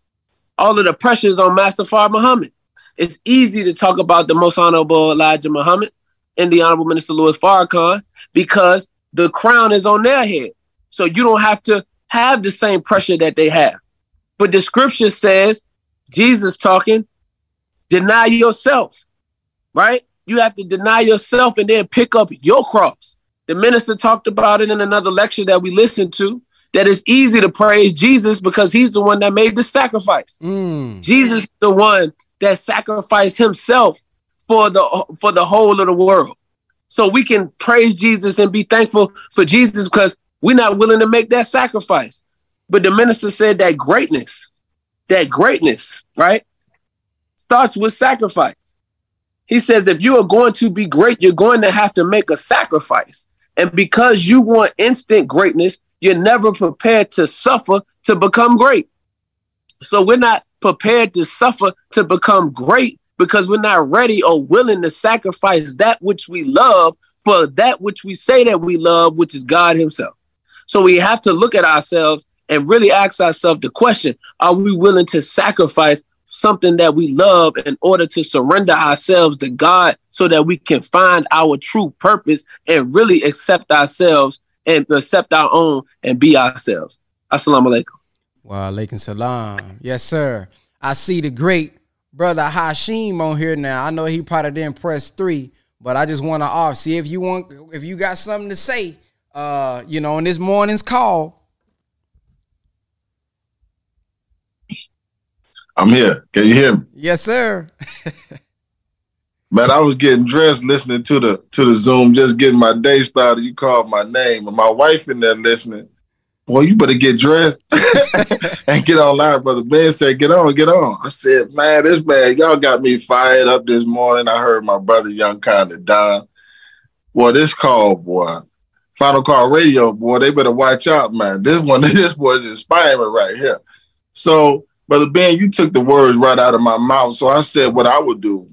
All of the pressure is on Master Fard Muhammad. It's easy to talk about the most honorable Elijah Muhammad and the Honorable Minister Louis Farrakhan because the crown is on their head. So you don't have to have the same pressure that they have. But the scripture says, Jesus talking, deny yourself, right? You have to deny yourself and then pick up your cross. The minister talked about it in another lecture that we listened to. That it's easy to praise Jesus because he's the one that made the sacrifice. Mm. Jesus the one that sacrificed himself for the for the whole of the world. So we can praise Jesus and be thankful for Jesus because we're not willing to make that sacrifice. But the minister said that greatness, that greatness, right, starts with sacrifice. He says if you are going to be great, you're going to have to make a sacrifice. And because you want instant greatness, you're never prepared to suffer to become great. So we're not prepared to suffer to become great because we're not ready or willing to sacrifice that which we love for that which we say that we love, which is God Himself. So we have to look at ourselves and really ask ourselves the question Are we willing to sacrifice something that we love in order to surrender ourselves to God so that we can find our true purpose and really accept ourselves and accept our own and be ourselves? Assalamu alaikum. Wa alaikum salam. Yes, sir. I see the great brother Hashim on here now. I know he probably didn't press three, but I just want to off see if you want if you got something to say. Uh, you know, in this morning's call. I'm here. Can you hear me? Yes, sir. Man, I was getting dressed listening to the to the Zoom, just getting my day started. You called my name, and my wife in there listening. Boy, you better get dressed and get on online, brother. Ben said, "Get on, get on." I said, "Man, this man, y'all got me fired up this morning." I heard my brother Young Kinda Don. Boy, this call, boy, Final Call Radio, boy, they better watch out, man. This one, this boy's inspiring right here. So Brother Ben, you took the words right out of my mouth. So I said what I would do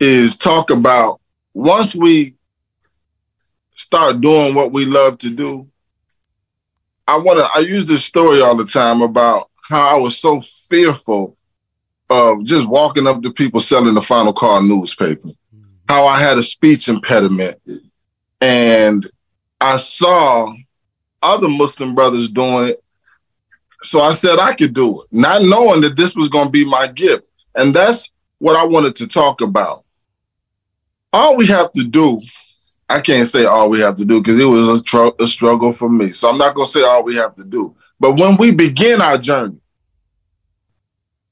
is talk about once we start doing what we love to do. I want to, I use this story all the time about how I was so fearful of just walking up to people selling the Final Call newspaper, how I had a speech impediment. And I saw other Muslim brothers doing it so I said I could do it, not knowing that this was going to be my gift. And that's what I wanted to talk about. All we have to do, I can't say all we have to do because it was a, tr- a struggle for me. So I'm not going to say all we have to do. But when we begin our journey,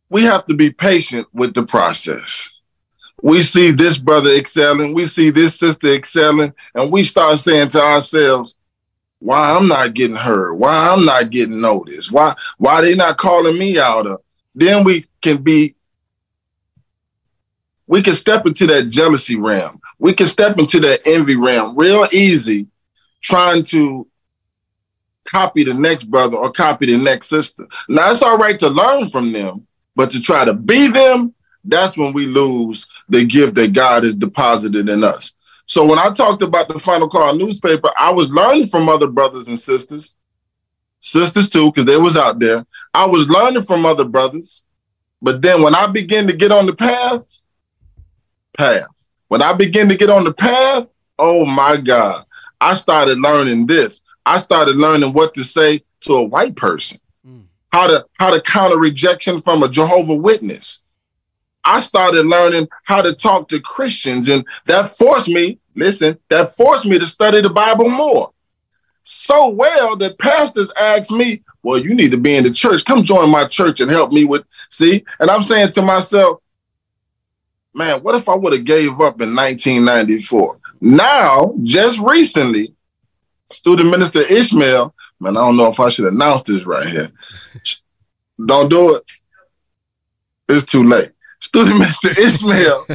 we have to be patient with the process. We see this brother excelling, we see this sister excelling, and we start saying to ourselves, why I'm not getting heard, why I'm not getting noticed, why why they not calling me out of. Then we can be we can step into that jealousy realm. We can step into that envy realm real easy, trying to copy the next brother or copy the next sister. Now it's all right to learn from them, but to try to be them, that's when we lose the gift that God has deposited in us. So when I talked about the Final Call newspaper, I was learning from other brothers and sisters, sisters too, because they was out there. I was learning from other brothers. But then when I began to get on the path, path. When I began to get on the path, oh my God, I started learning this. I started learning what to say to a white person, mm. how to how to counter rejection from a Jehovah Witness, I started learning how to talk to Christians, and that forced me, listen, that forced me to study the Bible more. So well that pastors asked me, Well, you need to be in the church. Come join my church and help me with, see? And I'm saying to myself, Man, what if I would have gave up in 1994? Now, just recently, student minister Ishmael, man, I don't know if I should announce this right here. Don't do it. it's too late. Student minister Ishmael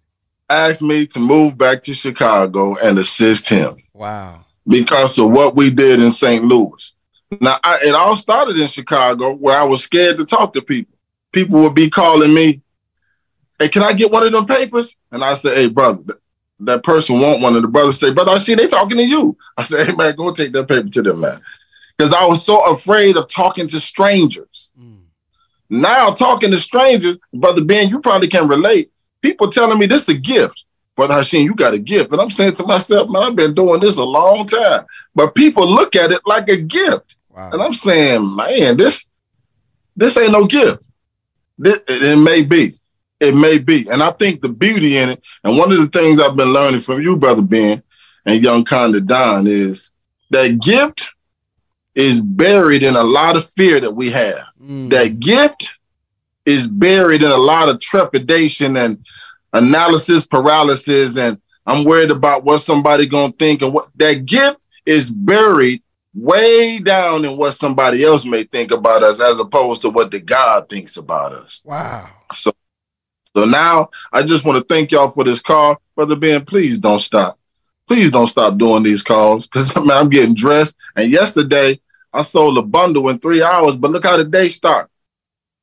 asked me to move back to Chicago and assist him Wow. because of what we did in St. Louis. Now, I, it all started in Chicago where I was scared to talk to people. People would be calling me, "Hey, can I get one of them papers?" And I said, "Hey, brother, th- that person want one." And the brother say, "Brother, I see they talking to you." I said, "Hey, man, go take that paper to them, man," because I was so afraid of talking to strangers. Mm. Now, talking to strangers, brother Ben, you probably can relate. People telling me this is a gift. Brother Hashim, you got a gift. And I'm saying to myself, man, I've been doing this a long time. But people look at it like a gift. And I'm saying, man, this this ain't no gift. This, it, it may be. It may be. And I think the beauty in it, and one of the things I've been learning from you, Brother Ben, and young Conda Don, is that gift is buried in a lot of fear that we have. Mm. That gift is buried in a lot of trepidation and analysis paralysis and I'm worried about what somebody gonna think and what that gift is buried way down in what somebody else may think about us as opposed to what the God thinks about us. Wow. So so now I just want to thank y'all for this call. Brother Ben, please don't stop. Please don't stop doing these calls because man, I'm getting dressed. And yesterday I sold a bundle in three hours, but look how the day start.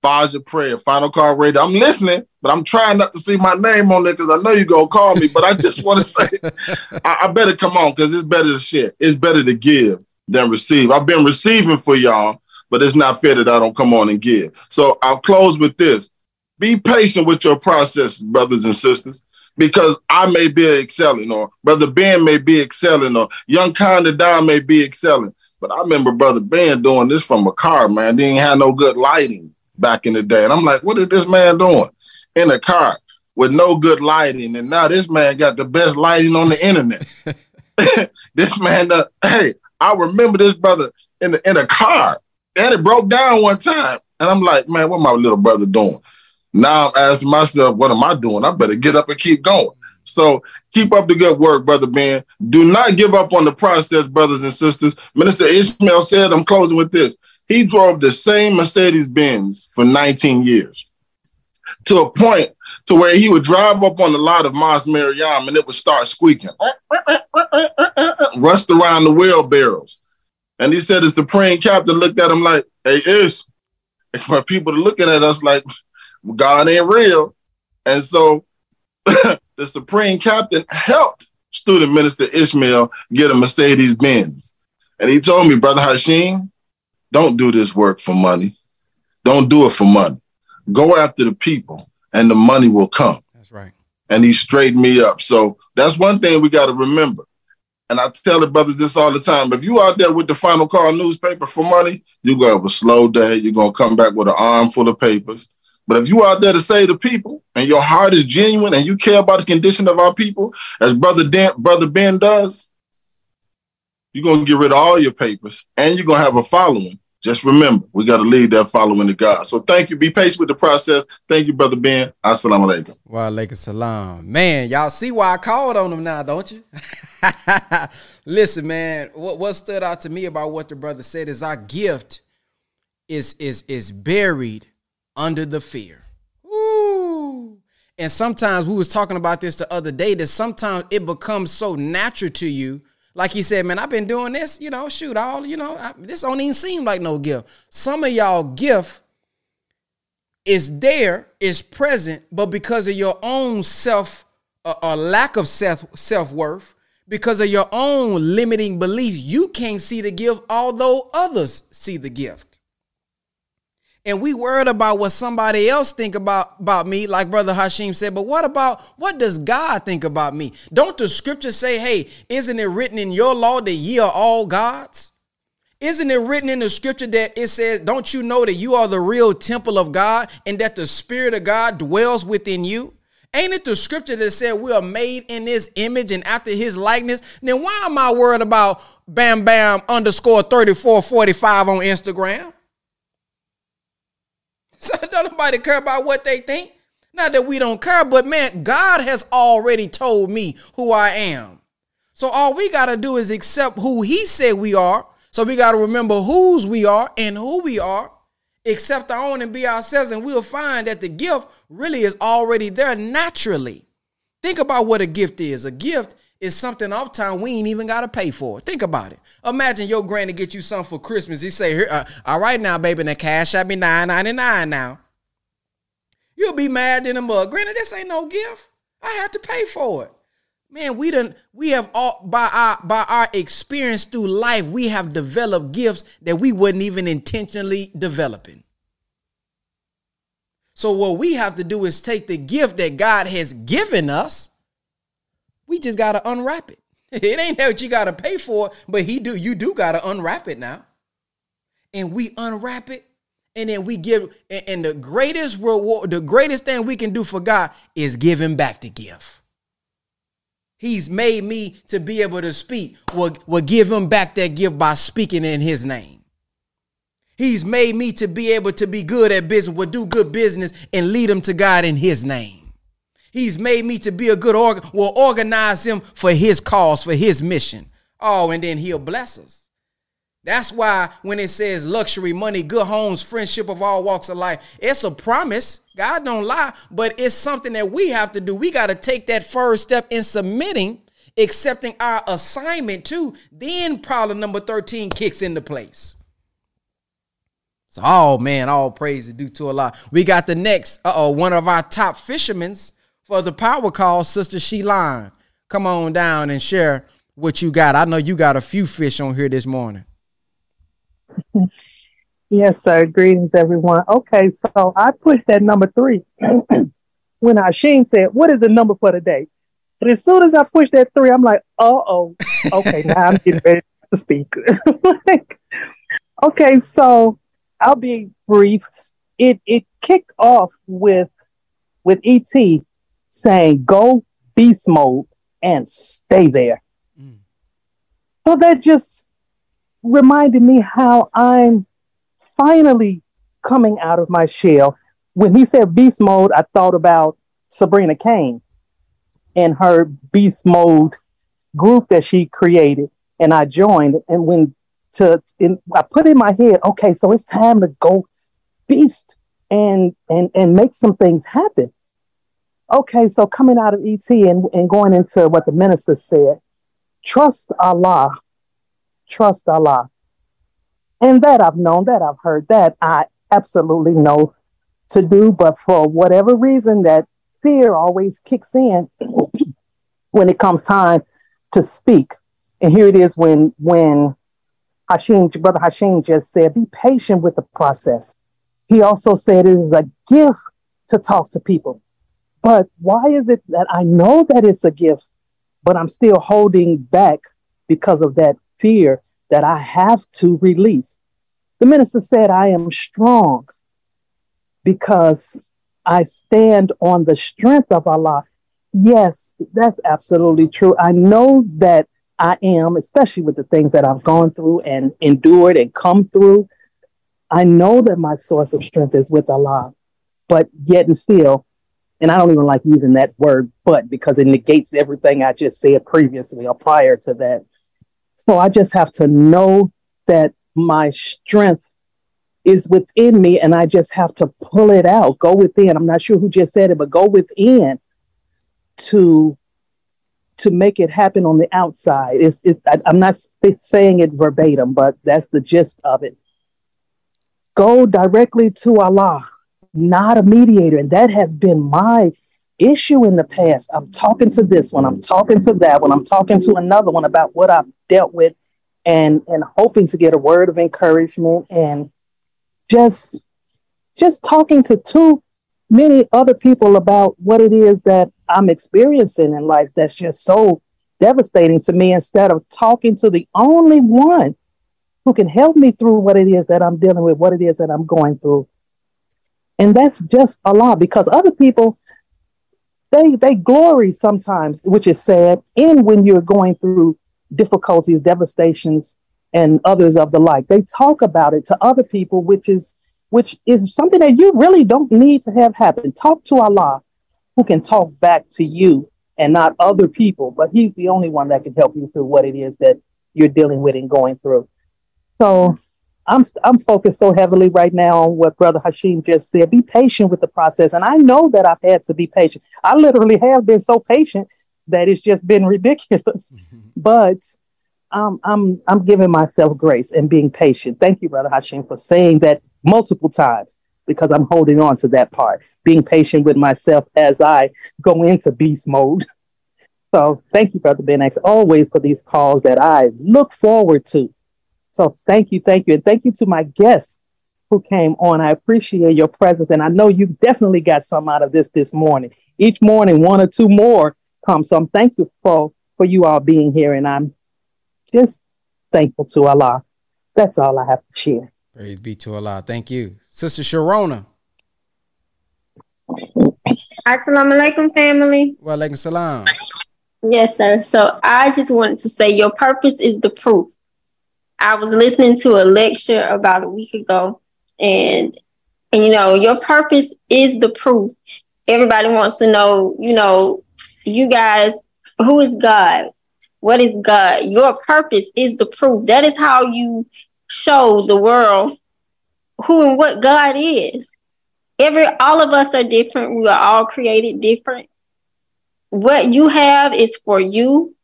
Fajr prayer, final call radio. I'm listening, but I'm trying not to see my name on there because I know you're gonna call me. But I just want to say I, I better come on because it's better to share. It's better to give than receive. I've been receiving for y'all, but it's not fair that I don't come on and give. So I'll close with this. Be patient with your process, brothers and sisters, because I may be excelling, or Brother Ben may be excelling, or Young Conda Don may be excelling. But I remember Brother Ben doing this from a car, man. They ain't had no good lighting back in the day. And I'm like, what is this man doing in a car with no good lighting? And now this man got the best lighting on the internet. this man, uh, hey, I remember this brother in the, in a car, and it broke down one time, and I'm like, man, what my little brother doing? Now I'm asking myself, what am I doing? I better get up and keep going. So keep up the good work, brother Ben. Do not give up on the process, brothers and sisters. Minister Ishmael said, I'm closing with this. He drove the same Mercedes Benz for 19 years to a point to where he would drive up on the lot of Mosque Maryam and it would start squeaking, rust around the wheelbarrows. And he said the Supreme Captain looked at him like, hey, Ish. My people are looking at us like, God ain't real. And so the Supreme Captain helped student minister Ishmael get a Mercedes Benz. And he told me, Brother Hashim, don't do this work for money. Don't do it for money. Go after the people and the money will come. That's right. And he straightened me up. So that's one thing we got to remember. And I tell the brothers this all the time. If you out there with the final call newspaper for money, you're going to have a slow day. You're going to come back with an arm full of papers. But if you out there to save the people and your heart is genuine and you care about the condition of our people, as Brother Dan, Brother Ben does, you're to get rid of all your papers and you're to have a following. Just remember, we got to lead that following to God. So thank you. Be patient with the process. Thank you, Brother Ben. Assalamu alaikum. Wa alaikum salam. Man, y'all see why I called on him now, don't you? Listen, man, what, what stood out to me about what the brother said is our gift is is is buried under the fear. Ooh. And sometimes we was talking about this the other day that sometimes it becomes so natural to you. Like he said, man, I've been doing this, you know, shoot, all, you know, I, this don't even seem like no gift. Some of y'all gift is there, is present, but because of your own self or, or lack of self self worth, because of your own limiting beliefs, you can't see the gift, although others see the gift. And we worried about what somebody else think about about me, like Brother Hashim said. But what about what does God think about me? Don't the scripture say, "Hey, isn't it written in your law that ye are all gods"? Isn't it written in the scripture that it says, Don't you know that you are the real temple of God and that the Spirit of God dwells within you? Ain't it the scripture that said we are made in his image and after his likeness? Then why am I worried about bam bam underscore 3445 on Instagram? So don't nobody care about what they think. Not that we don't care, but man, God has already told me who I am. So all we got to do is accept who he said we are. So we got to remember whose we are and who we are accept our own and be ourselves, and we'll find that the gift really is already there naturally. Think about what a gift is. A gift is something off time we ain't even got to pay for. Think about it. Imagine your granny get you something for Christmas. He say, Here, uh, all right now, baby, The cash at me nine ninety nine now. You'll be mad in a mug. Granny, this ain't no gift. I had to pay for it. Man, we done we have all by our by our experience through life, we have developed gifts that we wasn't even intentionally developing. So what we have to do is take the gift that God has given us. We just gotta unwrap it. It ain't that you gotta pay for, but he do you do gotta unwrap it now. And we unwrap it, and then we give. And the greatest reward, the greatest thing we can do for God is give Him back the gift. He's made me to be able to speak. Will will give Him back that gift by speaking in His name. He's made me to be able to be good at business, We'll do good business and lead them to God in his name. He's made me to be a good organ, will organize him for his cause, for his mission. Oh, and then he'll bless us. That's why when it says luxury, money, good homes, friendship of all walks of life, it's a promise. God don't lie, but it's something that we have to do. We got to take that first step in submitting, accepting our assignment too. Then problem number 13 kicks into place. So, oh man, all praise is due to Allah. We got the next, uh oh, one of our top fishermen for the power call, Sister Sheline. Come on down and share what you got. I know you got a few fish on here this morning. Yes, sir. Greetings, everyone. Okay, so I pushed that number three when Hashim said, What is the number for today? But as soon as I pushed that three, I'm like, Uh oh, okay, now I'm getting ready to speak. okay, so I'll be brief. It it kicked off with with ET saying go beast mode and stay there. Mm. So that just reminded me how I'm finally coming out of my shell. When he said beast mode, I thought about Sabrina Kane and her beast mode group that she created, and I joined. And when to in, I put in my head, okay, so it's time to go beast and and and make some things happen. Okay, so coming out of ET and, and going into what the minister said, trust Allah, trust Allah. And that I've known, that I've heard, that I absolutely know to do, but for whatever reason, that fear always kicks in when it comes time to speak. And here it is when when Hashim, Brother Hashim just said, be patient with the process. He also said it is a gift to talk to people. But why is it that I know that it's a gift, but I'm still holding back because of that fear that I have to release? The minister said, I am strong because I stand on the strength of Allah. Yes, that's absolutely true. I know that I am, especially with the things that I've gone through and endured and come through. I know that my source of strength is with Allah, but yet and still, and I don't even like using that word but because it negates everything I just said previously or prior to that. So I just have to know that my strength is within me and I just have to pull it out, go within. I'm not sure who just said it, but go within to to make it happen on the outside. It's, it, I, I'm not saying it verbatim, but that's the gist of it. Go directly to Allah, not a mediator. And that has been my issue in the past. I'm talking to this one, I'm talking to that one, I'm talking to another one about what I've dealt with and and hoping to get a word of encouragement and just just talking to too many other people about what it is that I'm experiencing in life that's just so devastating to me instead of talking to the only one who can help me through what it is that I'm dealing with, what it is that I'm going through. And that's just a lot because other people they they glory sometimes, which is sad, in when you're going through difficulties, devastations, and others of the like. They talk about it to other people, which is which is something that you really don't need to have happen. Talk to Allah who can talk back to you and not other people, but he's the only one that can help you through what it is that you're dealing with and going through. So I'm I'm focused so heavily right now on what Brother Hashim just said. Be patient with the process, and I know that I've had to be patient. I literally have been so patient that it's just been ridiculous. but um, I'm I'm giving myself grace and being patient. Thank you, Brother Hashim, for saying that multiple times because I'm holding on to that part. Being patient with myself as I go into beast mode. So thank you, Brother Ben X, always for these calls that I look forward to. So thank you, thank you, and thank you to my guests who came on. I appreciate your presence, and I know you definitely got some out of this this morning. Each morning, one or two more come. So I'm thankful for for you all being here, and I'm just thankful to Allah. That's all I have to share. Praise be to Allah. Thank you. Sister Sharona. Assalamu alaikum, family. Wa alaikum salam. Yes, sir. So I just wanted to say your purpose is the proof. I was listening to a lecture about a week ago, and and you know, your purpose is the proof. Everybody wants to know, you know, you guys, who is God? What is God? Your purpose is the proof. That is how you show the world who and what God is. Every all of us are different. We are all created different. What you have is for you.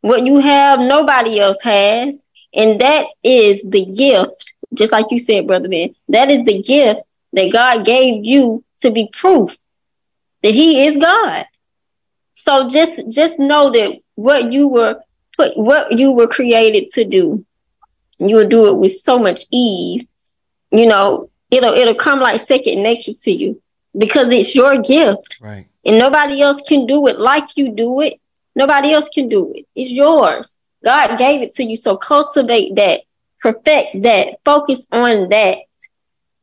What you have, nobody else has. And that is the gift, just like you said, Brother Ben. That is the gift that God gave you to be proof that He is God. So just just know that what you were put what you were created to do, you will do it with so much ease. You know, it'll it'll come like second nature to you because it's your gift. Right. And nobody else can do it like you do it. Nobody else can do it. It's yours. God gave it to you. So cultivate that, perfect that, focus on that,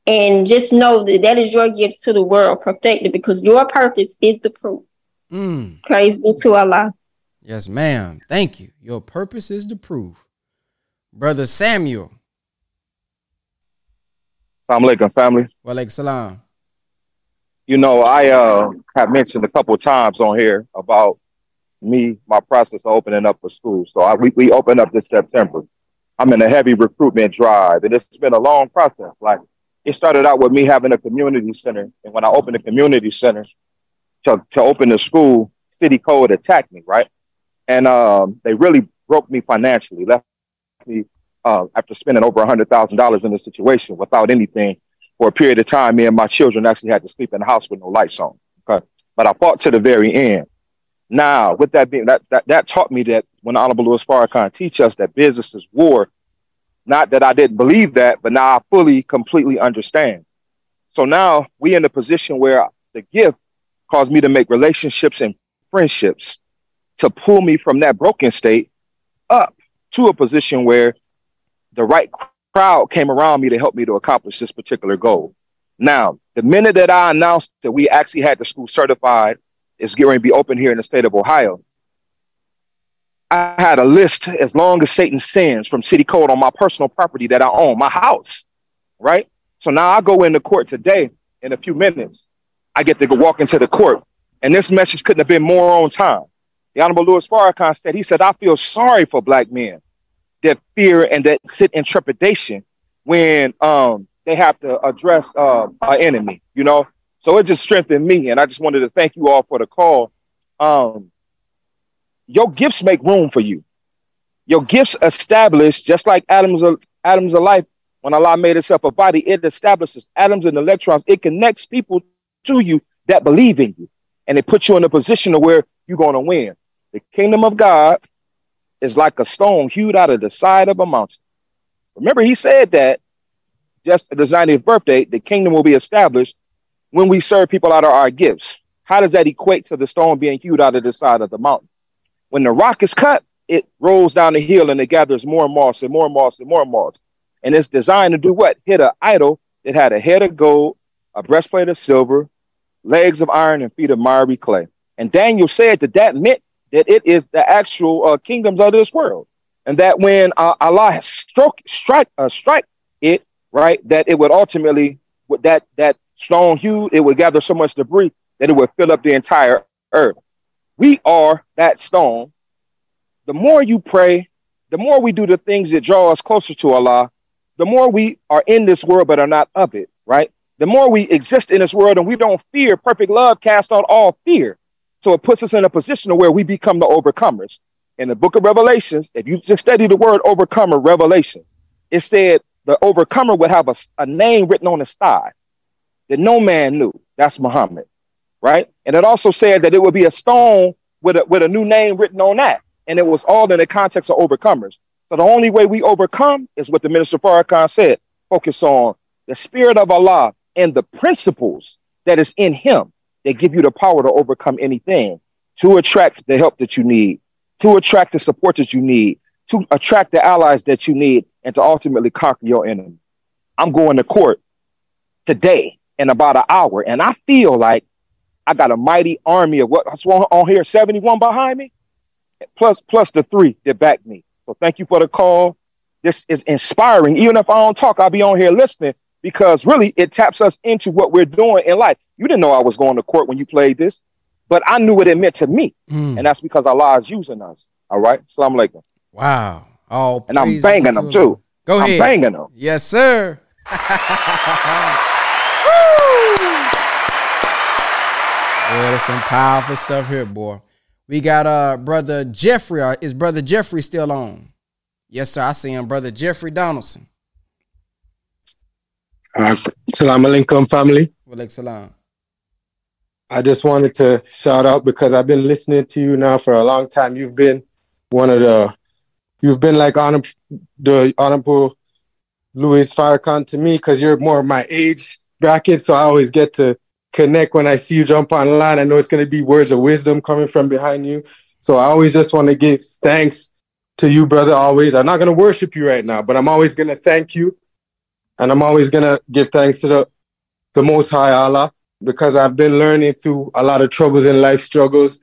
and just know that that is your gift to the world, perfect it because your purpose is the proof. Mm. Praise be to Allah. Yes, ma'am. Thank you. Your purpose is to prove. Brother Samuel. Assalamu alaikum, family. Wa alaikum salam. You know, I uh, have mentioned a couple of times on here about me, my process of opening up a school. So I, we, we opened up this September. I'm in a heavy recruitment drive, and it's been a long process. Like, it started out with me having a community center. And when I opened a community center to, to open the school, City Code attacked me, right? And um, they really broke me financially, left me uh, after spending over $100,000 in this situation without anything for a period of time. Me and my children actually had to sleep in the house with no lights on. Okay. But I fought to the very end. Now, with that being that that, that taught me that when Honorable Louis Farrakhan teach us that business is war, not that I didn't believe that, but now I fully, completely understand. So now we in a position where the gift caused me to make relationships and friendships to pull me from that broken state up to a position where the right crowd came around me to help me to accomplish this particular goal. Now, the minute that I announced that we actually had the school certified, is going to be open here in the state of Ohio. I had a list as long as Satan sins from city code on my personal property that I own, my house, right? So now I go into court today in a few minutes. I get to go walk into the court, and this message couldn't have been more on time. The Honorable Louis Farrakhan said, he said, I feel sorry for black men that fear and that sit in trepidation when um, they have to address uh, our enemy, you know? So it just strengthened me. And I just wanted to thank you all for the call. Um, your gifts make room for you. Your gifts establish, just like atoms of atoms of life, when Allah made itself a body, it establishes atoms and electrons. It connects people to you that believe in you. And it puts you in a position of where you're going to win. The kingdom of God is like a stone hewed out of the side of a mountain. Remember, he said that just at his 90th birthday, the kingdom will be established when we serve people out of our gifts. How does that equate to the stone being hewed out of the side of the mountain? When the rock is cut, it rolls down the hill and it gathers more moss and more moss and more moss. And it's designed to do what? Hit an idol that had a head of gold, a breastplate of silver, legs of iron, and feet of miry clay. And Daniel said that that meant that it is the actual uh, kingdoms of this world. And that when uh, Allah struck, strike, uh, strike it, right, that it would ultimately, that, that stone hewed, it would gather so much debris that it would fill up the entire earth. We are that stone. The more you pray, the more we do the things that draw us closer to Allah, the more we are in this world but are not of it, right? The more we exist in this world and we don't fear, perfect love casts out all fear. So it puts us in a position where we become the overcomers. In the book of Revelations, if you just study the word overcomer, revelation, it said the overcomer would have a, a name written on his thigh that no man knew. That's Muhammad, right? And it also said that it would be a stone with a, with a new name written on that. And it was all in the context of overcomers. So the only way we overcome is what the minister Farrakhan said focus on the spirit of Allah and the principles that is in him that give you the power to overcome anything, to attract the help that you need, to attract the support that you need, to attract the allies that you need, and to ultimately conquer your enemy. I'm going to court today in about an hour, and I feel like I got a mighty army of what's on here, 71 behind me, plus plus the three that back me. So thank you for the call. This is inspiring. Even if I don't talk, I'll be on here listening because really it taps us into what we're doing in life. You didn't know I was going to court when you played this, but I knew what it meant to me. Mm. And that's because Allah is using us. All right. Salam alaikum. Wow. Oh, and I'm banging them too. Go ahead. I'm banging them. Yes, sir. Yeah, there's some powerful stuff here, boy. We got uh brother Jeffrey. Uh, is brother Jeffrey still on? Yes, sir. I see him, brother Jeffrey Donaldson. Uh, Salam alaikum, family. Walaikum salam. I just wanted to shout out because I've been listening to you now for a long time. You've been one of the, you've been like honor, the honorable Louis Farrakhan to me because you're more my age bracket. So I always get to connect when I see you jump online. I know it's going to be words of wisdom coming from behind you. So I always just want to give thanks to you, brother. Always. I'm not going to worship you right now, but I'm always going to thank you. And I'm always going to give thanks to the, the Most High Allah because I've been learning through a lot of troubles and life struggles.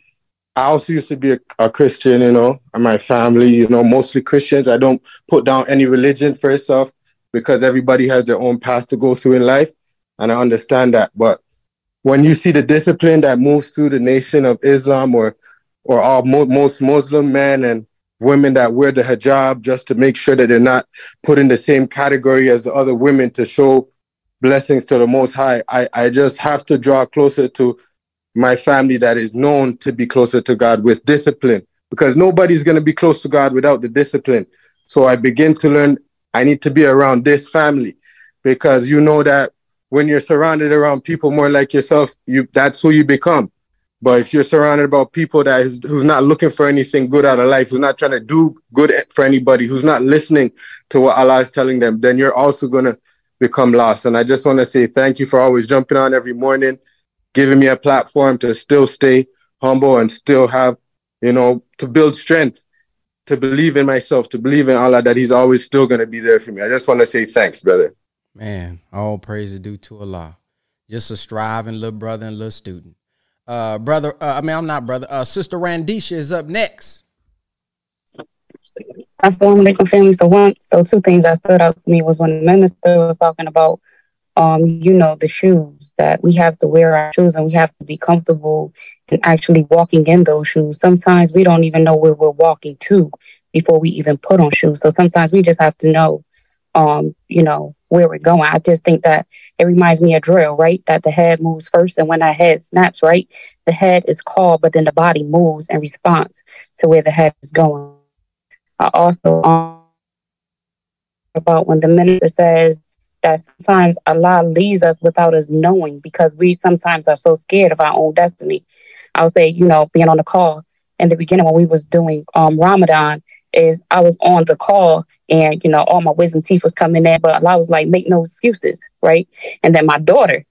I also used to be a, a Christian, you know, and my family, you know, mostly Christians. I don't put down any religion first off because everybody has their own path to go through in life. And I understand that. But when you see the discipline that moves through the nation of Islam or or all mo- most Muslim men and women that wear the hijab just to make sure that they're not put in the same category as the other women to show blessings to the most high i i just have to draw closer to my family that is known to be closer to god with discipline because nobody's going to be close to god without the discipline so i begin to learn i need to be around this family because you know that when you're surrounded around people more like yourself you that's who you become but if you're surrounded about people that is, who's not looking for anything good out of life, who's not trying to do good for anybody, who's not listening to what Allah is telling them, then you're also gonna become lost. And I just want to say thank you for always jumping on every morning, giving me a platform to still stay humble and still have, you know, to build strength, to believe in myself, to believe in Allah that He's always still gonna be there for me. I just want to say thanks, brother. Man, all praise is due to Allah. Just a striving little brother and little student. Uh, brother, uh, I mean, I'm not brother. Uh, Sister Randisha is up next. Assalamu alaikum family. So one so two things that stood out to me was when the minister was talking about um, you know, the shoes that we have to wear our shoes and we have to be comfortable in actually walking in those shoes. Sometimes we don't even know where we're walking to before we even put on shoes. So sometimes we just have to know um, you know, where we're going. I just think that it reminds me of drill, right? That the head moves first, and when that head snaps, right, the head is called, but then the body moves in response to where the head is going. I also um, about when the minister says that sometimes Allah leads us without us knowing because we sometimes are so scared of our own destiny. I would say, you know, being on the call in the beginning when we was doing um, Ramadan is I was on the call and you know all my wisdom teeth was coming in, but I was like, make no excuses, right? And then my daughter,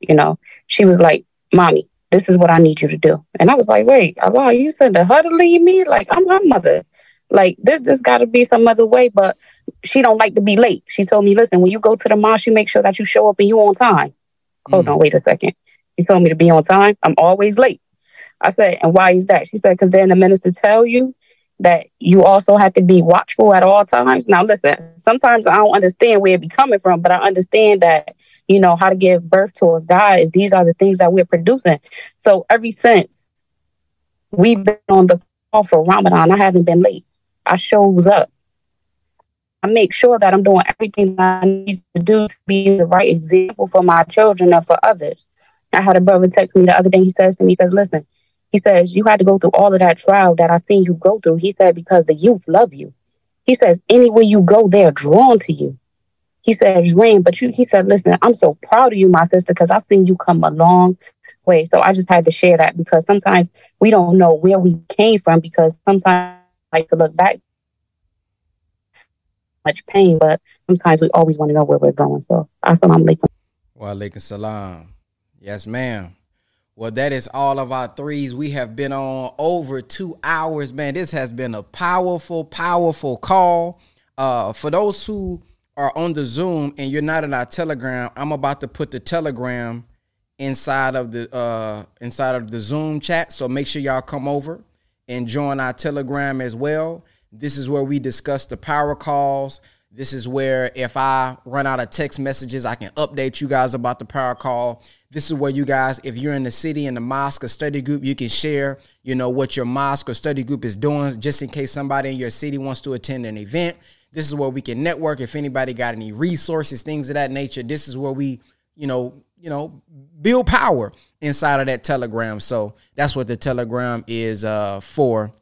you know, she was like, "Mommy, this is what I need you to do," and I was like, "Wait, uh, Allah, you said to her to leave me? Like I'm her mother." Like there just got to be some other way, but she don't like to be late. She told me, "Listen, when you go to the mosque, you make sure that you show up and you on time." Hold mm. on, wait a second. She told me to be on time. I'm always late. I said, "And why is that?" She said, "Because then the minister tell you that you also have to be watchful at all times. Now, listen, sometimes I don't understand where it be coming from, but I understand that, you know, how to give birth to a guy is these are the things that we're producing. So ever since we've been on the call for Ramadan, I haven't been late. I shows up. I make sure that I'm doing everything I need to do to be the right example for my children and for others. I had a brother text me the other day. He says to me, he says, listen, he says, you had to go through all of that trial that I seen you go through. He said, because the youth love you. He says, anywhere you go, they're drawn to you. He says, Reem, but you, he said, listen, I'm so proud of you, my sister, because I've seen you come a long way. So I just had to share that because sometimes we don't know where we came from because sometimes I like to look back much pain, but sometimes we always want to know where we're going. So assalamu alaikum. Wa alaikum salam. Yes, ma'am. Well, that is all of our threes. We have been on over two hours, man. This has been a powerful, powerful call. Uh, for those who are on the Zoom and you're not in our Telegram, I'm about to put the Telegram inside of the uh inside of the Zoom chat. So make sure y'all come over and join our Telegram as well. This is where we discuss the power calls. This is where if I run out of text messages, I can update you guys about the power call. This is where you guys, if you're in the city in the mosque or study group, you can share, you know, what your mosque or study group is doing, just in case somebody in your city wants to attend an event. This is where we can network. If anybody got any resources, things of that nature, this is where we, you know, you know, build power inside of that telegram. So that's what the telegram is uh, for.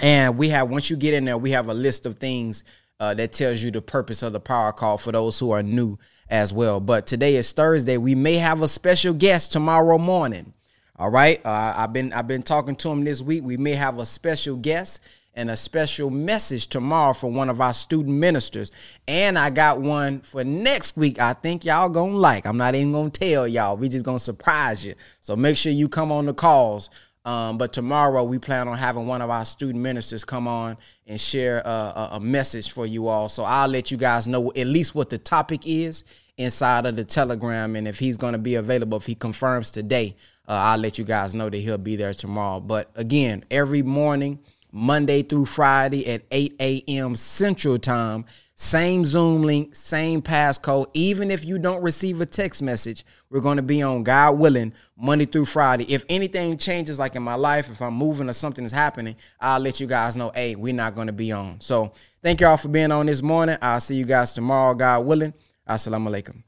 And we have once you get in there, we have a list of things uh, that tells you the purpose of the power call for those who are new as well. But today is Thursday. We may have a special guest tomorrow morning. All right. Uh, I've been I've been talking to him this week. We may have a special guest and a special message tomorrow for one of our student ministers. And I got one for next week. I think y'all gonna like. I'm not even gonna tell y'all. We just gonna surprise you. So make sure you come on the calls. Um, but tomorrow we plan on having one of our student ministers come on and share a, a, a message for you all. So I'll let you guys know at least what the topic is inside of the telegram and if he's going to be available if he confirms today uh, i'll let you guys know that he'll be there tomorrow but again every morning Monday through Friday at 8 a.m. Central Time. Same Zoom link, same passcode. Even if you don't receive a text message, we're going to be on, God willing, Monday through Friday. If anything changes, like in my life, if I'm moving or something is happening, I'll let you guys know, hey, we're not going to be on. So thank y'all for being on this morning. I'll see you guys tomorrow, God willing. Assalamu alaikum.